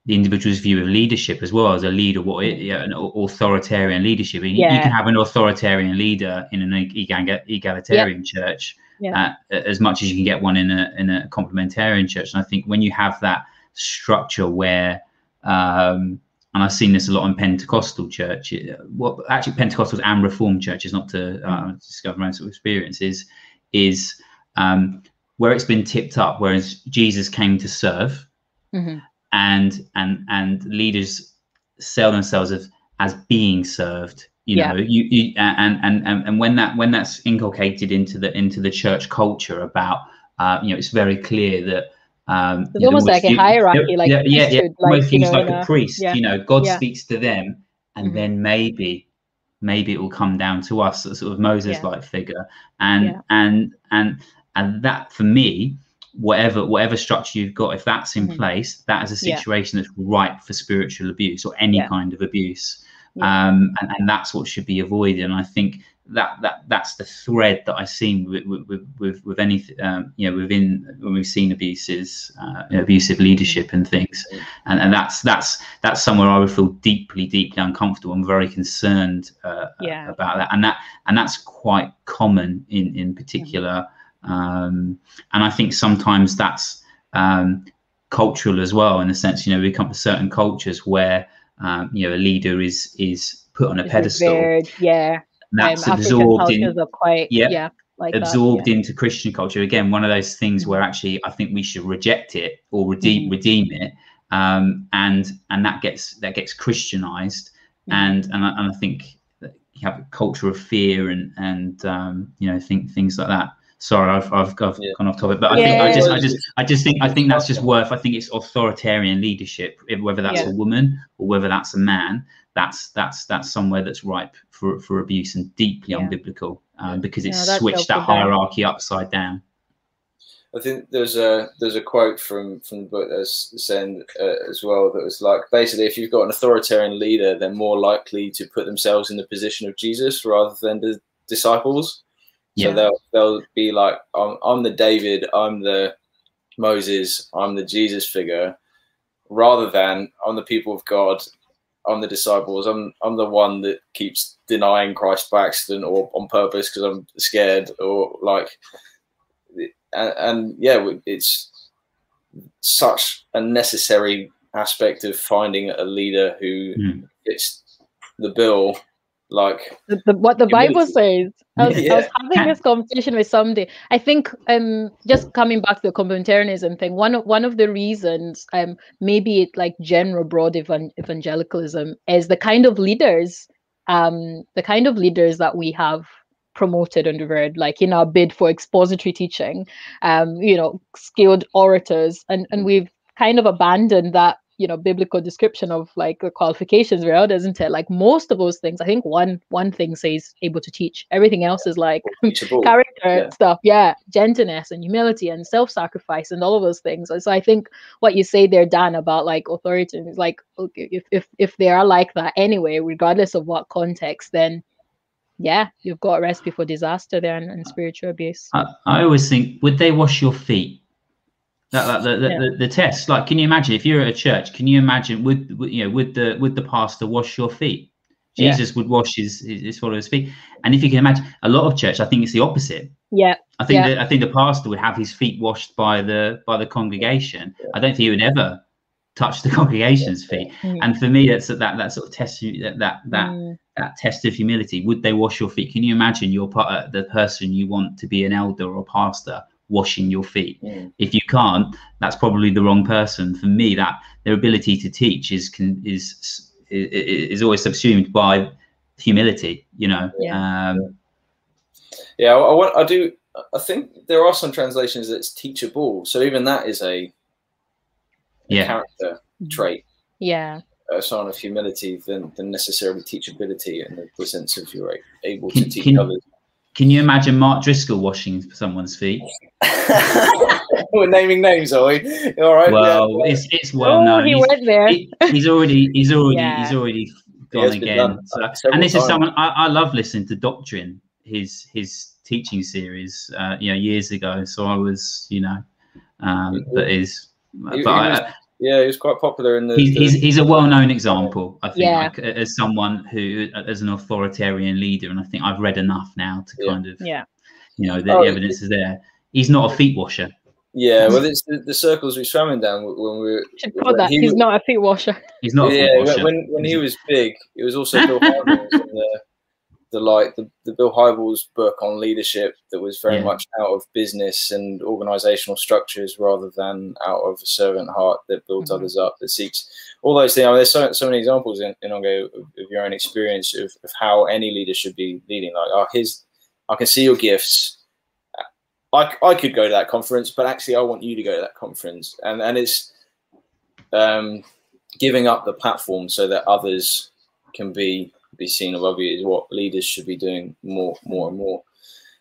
the individual's view of leadership as well as a leader, what it, yeah, an authoritarian leadership. Yeah. You can have an authoritarian leader in an egalitarian yep. church yeah. uh, as much as you can get one in a in a complementarian church. And I think when you have that structure where um, and I've seen this a lot in Pentecostal church. Well, actually, Pentecostals and Reformed churches, not to uh, discover my own sort of experiences, is um, where it's been tipped up. Whereas Jesus came to serve, mm-hmm and and and leaders sell themselves as as being served you Yeah. know you, you and, and and and when that when that's inculcated into the into the church culture about uh, you know it's very clear that um It's you know, almost like a you- hierarchy, like yeah yeah, yeah like, you know, like a a- priest yeah. you know god Yeah. speaks to them and Mhm. then maybe maybe it will come down to us a sort of moses like figure and and and and that for me whatever whatever structure you've got if that's in Mhm. place that is a Yeah. situation that's ripe for spiritual abuse or any Yeah. kind of abuse Yeah. um and, and that's what should be avoided and i think that that that's the thread that i've seen with with with, with any um you know within when we've seen abuses uh, abusive leadership and things and, and that's that's that's somewhere i would feel deeply deeply uncomfortable i'm very concerned uh, Yeah. about that and that and that's quite common in in particular um and i think sometimes that's um cultural as well in the sense you know we come to certain cultures where um you know a leader is is put on a It's pedestal revered, yeah. that's um, absorbed in quite yeah, yeah, like that, yeah. into Christian culture. Again, one of those things where Mhm. actually I think we should reject it or redeem Mhm. redeem it, um, and and that gets that gets Christianized, Mhm. and and I, and I think you have a culture of fear and and um, you know think things like that. Sorry, I've I've, I've Yeah. gone off topic, but I think I Yeah. just I just I just think I think that's just worth. I think it's authoritarian leadership, whether that's Yeah. a woman or whether that's a man. That's that's that's somewhere that's ripe for for abuse and deeply Yeah. unbiblical um, because it's that's switched that helpful, Dan. hierarchy upside down. I think there's a there's a quote from from the book that's saying uh, as well that was like basically if you've got an authoritarian leader, they're more likely to put themselves in the position of Jesus rather than the disciples. So they'll they'll be like, I'm, I'm the David, I'm the Moses, I'm the Jesus figure, rather than I'm the people of God, I'm the disciples, I'm I'm the one that keeps denying Christ by accident or on purpose because I'm scared or like, and, and yeah, it's such a necessary aspect of finding a leader who Mm. fits the bill. Like, the, the, what the Bible says. I was, I was having this conversation with somebody. I think um just coming back to the complementarianism thing, one of one of the reasons um maybe it like general broad evan- evangelicalism is the kind of leaders um the kind of leaders that we have promoted and revered like in our bid for expository teaching um you know skilled orators and and we've kind of abandoned that you know biblical description of like the qualifications around doesn't it? Like most of those things i think one one thing says able to teach. Everything else is like character yeah. stuff. Yeah. Gentleness and humility and self-sacrifice and all of those things. So i think what you say there dan about like authority is like okay if if, if they are like that anyway regardless of what context then yeah you've got a recipe for disaster there and, and spiritual abuse. I, I always think, would they wash your feet? That, that the, the, Yeah. the, the test. Like, can you imagine if you're at a church? Can you imagine would would, you know would the would the pastor wash your feet? Yeah. Jesus would wash his, his his followers' feet. And if you can imagine, a lot of church, I think it's the opposite. yeah I think Yeah. that I think the pastor would have his feet washed by the by the congregation. I don't think he would ever touch the congregation's feet. Mm. And for me, that's that that sort of test that that that, Mm. that test of humility. Would they wash your feet? Can you imagine your part uh, the person you want to be an elder or a pastor washing your feet? Mm. If you can't, that's probably the wrong person. For me, that their ability to teach is can is is, is always subsumed by humility. You know. Um, Yeah, I, I want. I do. I think there are some translations that's teachable. So even that is a, a yeah. character trait, yeah a sign of humility than, than necessarily teachability and the, the sense of you're able Can- to teach can- others. Can you imagine Mark Driscoll washing someone's feet? We're naming names, are we? All right. Well, yeah. it's it's well oh known. he He's- went there he- he's already he's already Yeah. he's already gone has been again. So, and this is someone I, I love listening to Doctrine, his his teaching series, uh, you know, years ago. So I was, you know, um, but is He- but he was I, Yeah, he was quite popular in the. he's, the- he's he's a well-known example. I think Yeah. like, as someone who as an authoritarian leader, and I think I've read enough now to Yeah. kind of yeah you know the, Oh, the evidence is there. He's not a feet washer. yeah, well, it's the, the circles we swam in down when we were. should put that he he's was- not a feet washer He's not a yeah, feet when, washer. when when he was big, it was also Bill Harding was in the the like the, the Bill Hybels book on leadership that was very Yeah. much out of business and organizational structures rather than out of a servant heart that builds Mhm. others up, that seeks all those things. I mean, there's so, so many examples in, in Inonge of, of your own experience of, of how any leader should be leading. Like, oh, here's, I can see your gifts. I, I could go to that conference, but actually, I want you to go to that conference. And, and it's um, giving up the platform so that others can be be seen above you is what leaders should be doing more more and more.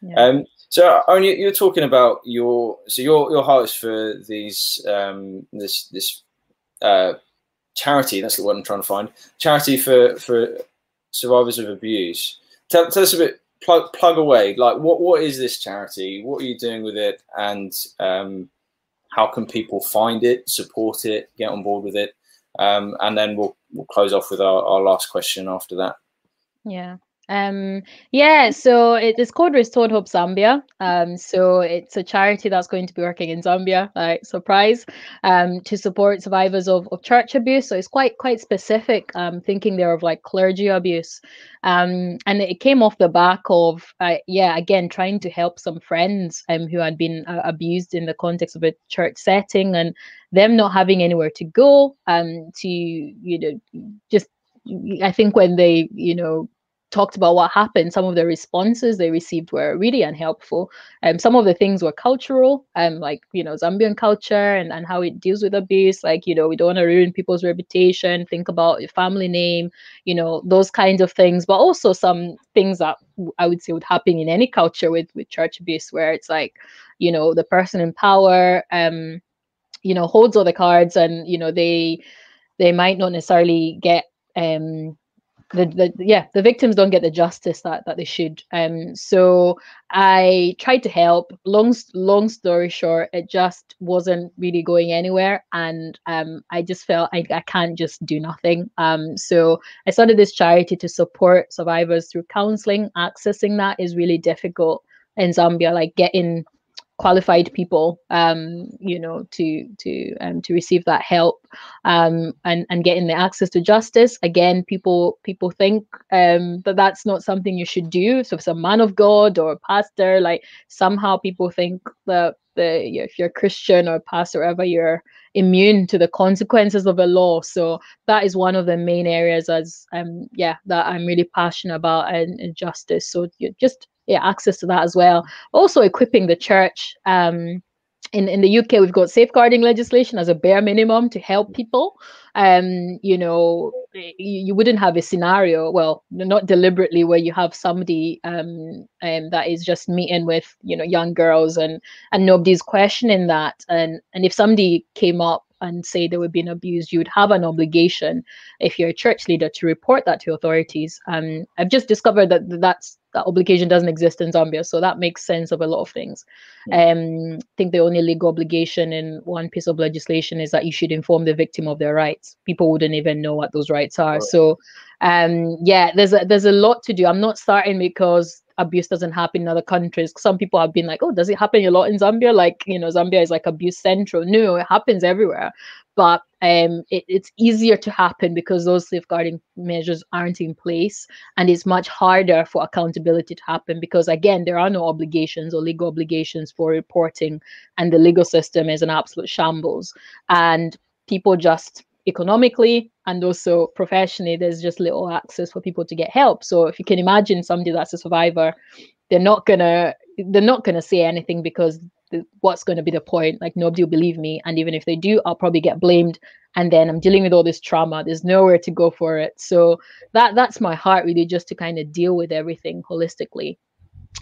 Yeah. Um, so, Owen, you- you're talking about your so your your heart is for these um, this this uh, charity. That's the word I'm trying to find. Charity for for survivors of abuse. Tell, tell us a bit. Plug plug away. Like, what what is this charity? What are you doing with it? And um, how can people find it, support it, get on board with it? Um, and then we'll we'll close off with our, our last question after that. Yeah. Um, yeah, so it is called Restored Hope Zambia. Um, so it's a charity that's going to be working in Zambia, like surprise, um, to support survivors of, of church abuse. So it's quite quite specific, um, thinking there of like clergy abuse. Um, and it came off the back of uh, yeah, again, trying to help some friends um who had been uh, abused in the context of a church setting and them not having anywhere to go, um, to you know, just I think when they, you know, talked about what happened, some of the responses they received were really unhelpful. Um, some of the things were cultural, um, like you know, Zambian culture and, and how it deals with abuse. Like, you know, we don't want to ruin people's reputation, think about your family name, you know, those kinds of things, but also some things that I would say would happen in any culture with with church abuse, where it's like, you know, the person in power, um, you know, holds all the cards and you know, they they might not necessarily get um the, the yeah the victims don't get the justice that that they should. Um so i tried to help. Long long story short it just wasn't really going anywhere and um i just felt I, I can't just do nothing. Um so i started this charity to support survivors through counseling. Accessing that is really difficult in zambia like getting qualified people um you know to to um to receive that help um and and getting the access to justice. Again people people think um that that's not something you should do. So if it's a man of god or a pastor like somehow people think that the if you're a christian or pastor or whatever you're immune to the consequences of a law. So that is one of the main areas as um yeah that i'm really passionate about and, and justice. So you just yeah access to that as well also equipping the church um in, in the UK, we've got safeguarding legislation as a bare minimum to help people. Um, you know, y- you wouldn't have a scenario, well, not deliberately, where you have somebody um, um that is just meeting with you know young girls and and nobody's questioning that. And and if somebody came up and say they were being abused, you would have an obligation if you're a church leader to report that to authorities. Um, I've just discovered that that's that obligation doesn't exist in Zambia, so that makes sense of a lot of things. Um, I think the only legal obligation in one piece of legislation is that you should inform the victim of their rights. People wouldn't even know what those rights are. Right. So, um, yeah, there's a, there's a lot to do. I'm not starting because abuse doesn't happen in other countries. Some people have been like, "Oh, does it happen a lot in Zambia?" Like, you know, Zambia is like abuse central. No, it happens everywhere, but um, it, it's easier to happen because those safeguarding measures aren't in place, and it's much harder for accountability to happen because again, there are no obligations or legal obligations for reporting, and the legal system is an absolute shambles, and people just economically and also professionally there's just little access for people to get help. So if you can imagine somebody that's a survivor they're not gonna they're not gonna say anything because what's to be the point? Like nobody will believe me. And even if they do i'll probably get blamed. And then i'm dealing with all this trauma. There's nowhere to go for it. So that that's my heart really just to kind of deal with everything holistically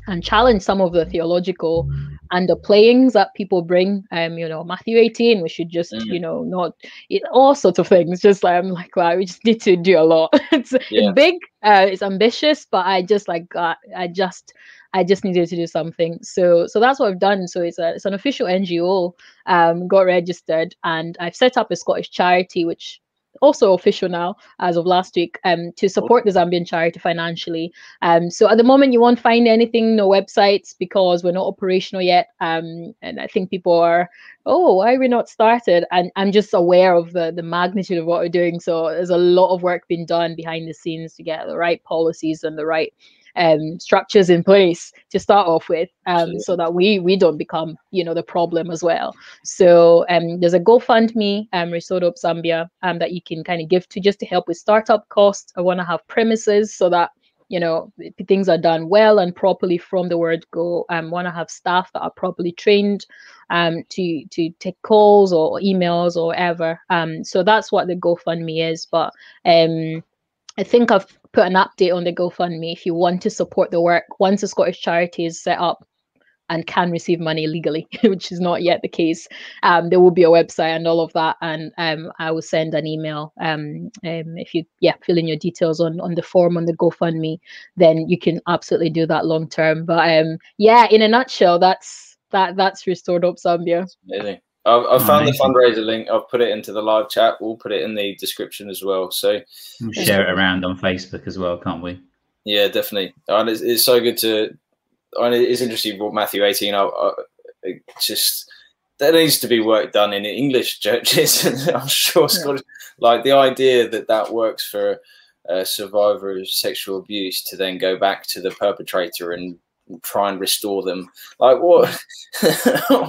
and challenge some of the theological underplayings that people bring. Um, you know, Matthew 18, we should just, Mm. you know, not it, all sorts of things. Just like I'm like, wow, we just need to do a lot. it's, Yeah. it's big, uh, it's ambitious, but I just like uh, I just I just needed to do something. So so that's what I've done. So it's a it's an official NGO, um, got registered, and I've set up a Scottish charity, which also official now as of last week um to support the zambian charity financially. Um so at the moment you won't find anything no websites because we're not operational yet. Um and i think people are oh why are we not started? And i'm just aware of the the magnitude of what we're doing. So there's a lot of work being done behind the scenes to get the right policies and the right um, structures in place to start off with, um, so that we we don't become you know the problem as well. So um, there's a GoFundMe, um, Restored Hope Zambia, um, that you can kind of give to just to help with startup costs. I want to have premises so that you know things are done well and properly from the word go um want to have staff that are properly trained um to to take calls or emails or whatever um so that's what the gofundme is but um i think i've put an update on the gofundme if you want to support the work once the scottish charity is set up and can receive money legally, which is not yet the case. Um, there will be a website and all of that, and um, I will send an email. Um, um, if you yeah fill in your details on on the form on the GoFundMe, then you can absolutely do that long term. But um, yeah, in a nutshell, that's that that's Restored Hope Zambia. Amazing. I've, I've oh, found the fundraiser link. I've put it into the live chat. We'll put it in the description as well. So we'll share it around on Facebook as well, can't we? Yeah, definitely. And it's, it's so good to and it's interesting you brought Matthew 18 up. just there needs to be work done in English churches, and I'm sure Scottish, like the idea that that works for a survivor of sexual abuse to then go back to the perpetrator and try and restore them. Like what?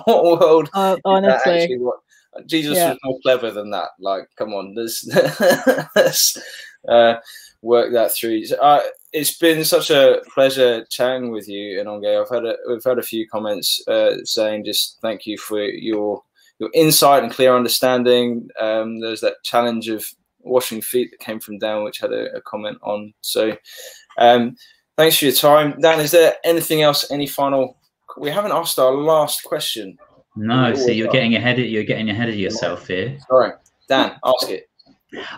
what world? Uh, honestly, what, Jesus yeah. was more clever than that. Like, come on, let's, let's uh, work that through. Uh, it's been such a pleasure chatting with you, Inonge. I've had a, we've had a few comments uh, saying just thank you for your your insight and clear understanding. Um, there's that challenge of washing feet that came from Dan, which had a, a comment on. So, um, thanks for your time, Dan. Is there anything else? Any final? We haven't asked our last question. No, so you're getting ahead of you're getting ahead of yourself here. Sorry, Dan, ask it.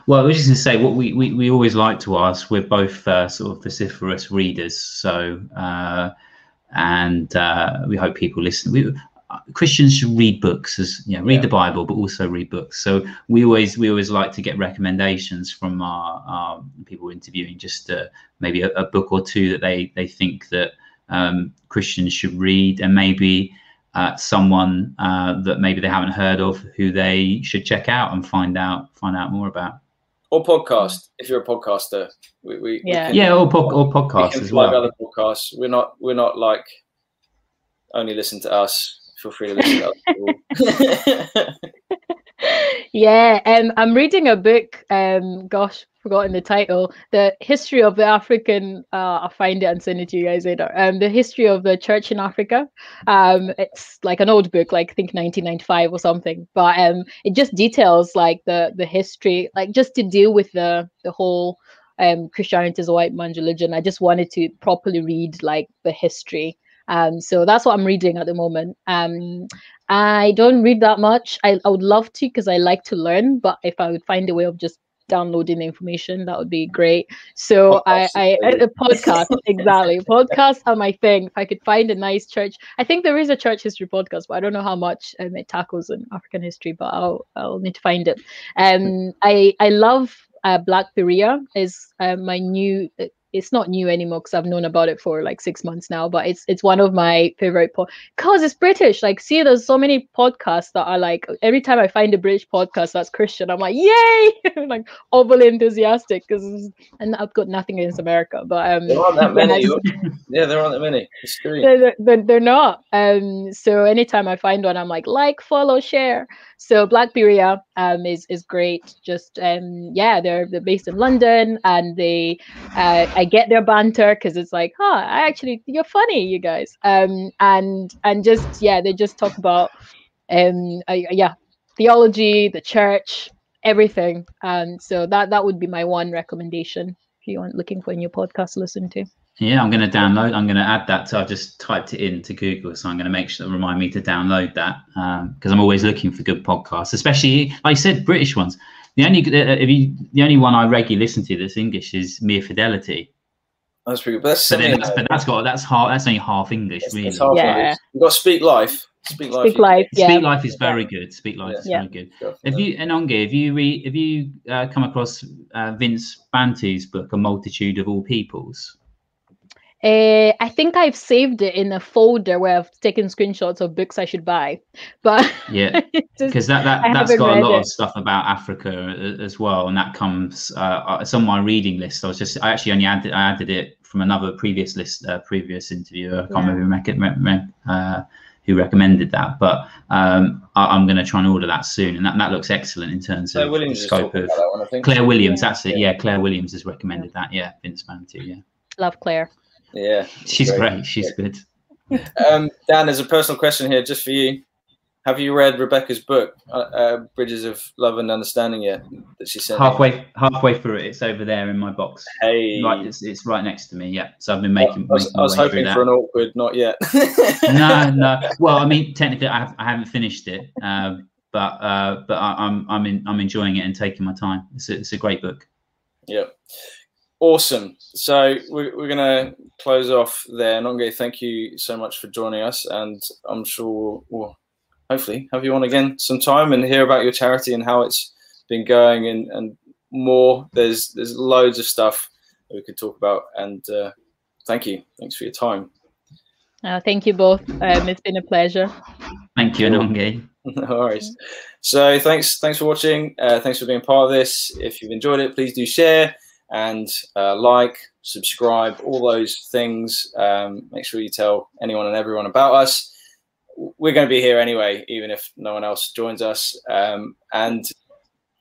Well, I was just going to say what we, we, we always like to ask. We're both uh, sort of vociferous readers, so uh, and uh, we hope people listen. We, Christians should read books, as you know, read yeah. the Bible, but also read books. So we always we always like to get recommendations from our, our people interviewing, just uh, maybe a, a, book or two that they they think that um, Christians should read, and maybe uh, someone uh, that maybe they haven't heard of who they should check out and find out find out more about. Or podcast if you're a podcaster. We, we yeah we can, yeah or, po- or podcasts as well. Other podcasts. We're not we're not like only listen to us. Feel free to listen us. yeah, um, I'm reading a book. Um, gosh, forgotten the title. The history of the African. Uh, I'll find it and send it to you guys later. Um, the history of the church in Africa. Um, it's like an old book, like I think 1995 or something. But um, it just details like the the history, like just to deal with the the whole um Christianity is a white man's religion. I just wanted to properly read like the history. Um, so that's what I'm reading at the moment. Um, I don't read that much. I, I would love to because I like to learn, but if I would find a way of just downloading the information that would be great so podcast. i i a podcast exactly podcasts are my thing if i could find a nice church i think there is a church history podcast but i don't know how much um, it tackles in african history but i'll i'll need to find it um i i love uh, black berea is uh, my new uh, it's not new anymore because I've known about it for like six months now, but it's it's one of my favorite po- cause it's British. Like, see, there's so many podcasts that are like every time I find a British podcast that's Christian, I'm like, yay! like overly enthusiastic because and I've got nothing against America, but um, there aren't that many. yeah, there aren't that many. They're, they're, they're not. Um, so anytime I find one, I'm like, like, follow, share. So Black Berea um is is great. Just um yeah, they're they're based in London and they uh, I get their banter because it's like, huh, I actually you're funny, you guys. Um and and just yeah, they just talk about um uh, yeah theology, the church, everything. And so that that would be my one recommendation if you want looking for a new podcast to listen to. Yeah, I'm going to download. I'm going to add that. So I just typed it into Google, so I'm going to make sure to remind me to download that because um, I'm always looking for good podcasts, especially like I said, British ones. The only uh, uh, if you the only one I regularly listen to that's English is Mere Fidelity. That's pretty good. But that's, but, then that's, but that's got that's half. That's only half English, it's, really. It's half yeah. English. You've got Speak Life. Speak Life. Speak Life. Yeah. Speak Life is very good. Speak Life yeah. is very good. Have you Inonge? Have you read? Have you uh, come across uh, Vince Bantu's book, A Multitude of All Peoples? Uh, I think I've saved it in a folder where I've taken screenshots of books I should buy. But yeah, because that, that that's got a lot it. of stuff about Africa as well, and that comes uh, it's on my reading list. I was just I actually only added I added it from another previous list, uh, previous interviewer. I can't yeah. remember uh, who recommended that, but um, I, am going to try and order that soon, and that, that looks excellent in terms Claire of Williams the scope of one, Claire Williams. Yeah. That's it. Yeah, Claire Williams has recommended that. Yeah, Vince Bantu. Yeah, love Claire. Yeah, she's great. great. She's good. um, Dan, there's a personal question here just for you. Have you read Rebecca's book, uh, uh, Bridges of Love and Understanding, yet? That she sent halfway halfway through it. It's over there in my box. Hey, right, it's, it's right next to me. Yeah, so I've been making. I was, making I was hoping for an awkward, not yet. no, no. Well, I mean, technically, I, have, I haven't finished it, uh, but uh, but I, am I'm I'm, in, I'm enjoying it and taking my time. It's a, it's a great book. Yeah. Awesome. So we're, we're going to close off there. Nonge, thank you so much for joining us. And I'm sure we'll hopefully have you on again sometime and hear about your charity and how it's been going and, and more. There's there's loads of stuff that we could talk about. And uh, thank you. Thanks for your time. Uh, thank you both. Um, it's been a pleasure. Thank you, Nonge. no worries. So thanks, thanks for watching. Uh, thanks for being part of this. If you've enjoyed it, please do share and uh, like, subscribe, all those things. Um, make sure you tell anyone and everyone about us we're going to be here anyway, even if no one else joins us. Um, and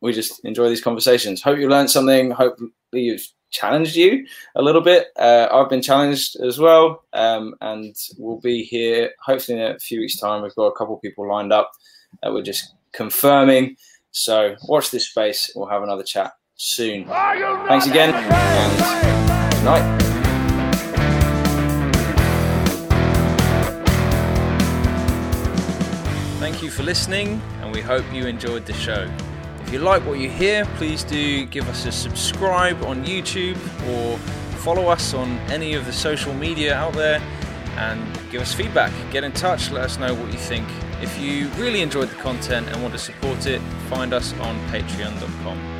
we just enjoy these conversations. Hope you learned something. Hopefully, you've challenged you a little bit. Uh, I've been challenged as well. Um, and we'll be here hopefully in a few weeks' time. We've got a couple people lined up that we're just confirming. So watch this space. We'll have another chat soon. Thanks again and good night. Thank you for listening, and we hope you enjoyed the show. If you like what you hear, please do give us a subscribe on YouTube or follow us on any of the social media out there and give us feedback. Get in touch, let us know what you think. If you really enjoyed the content and want to support it, find us on patreon.com.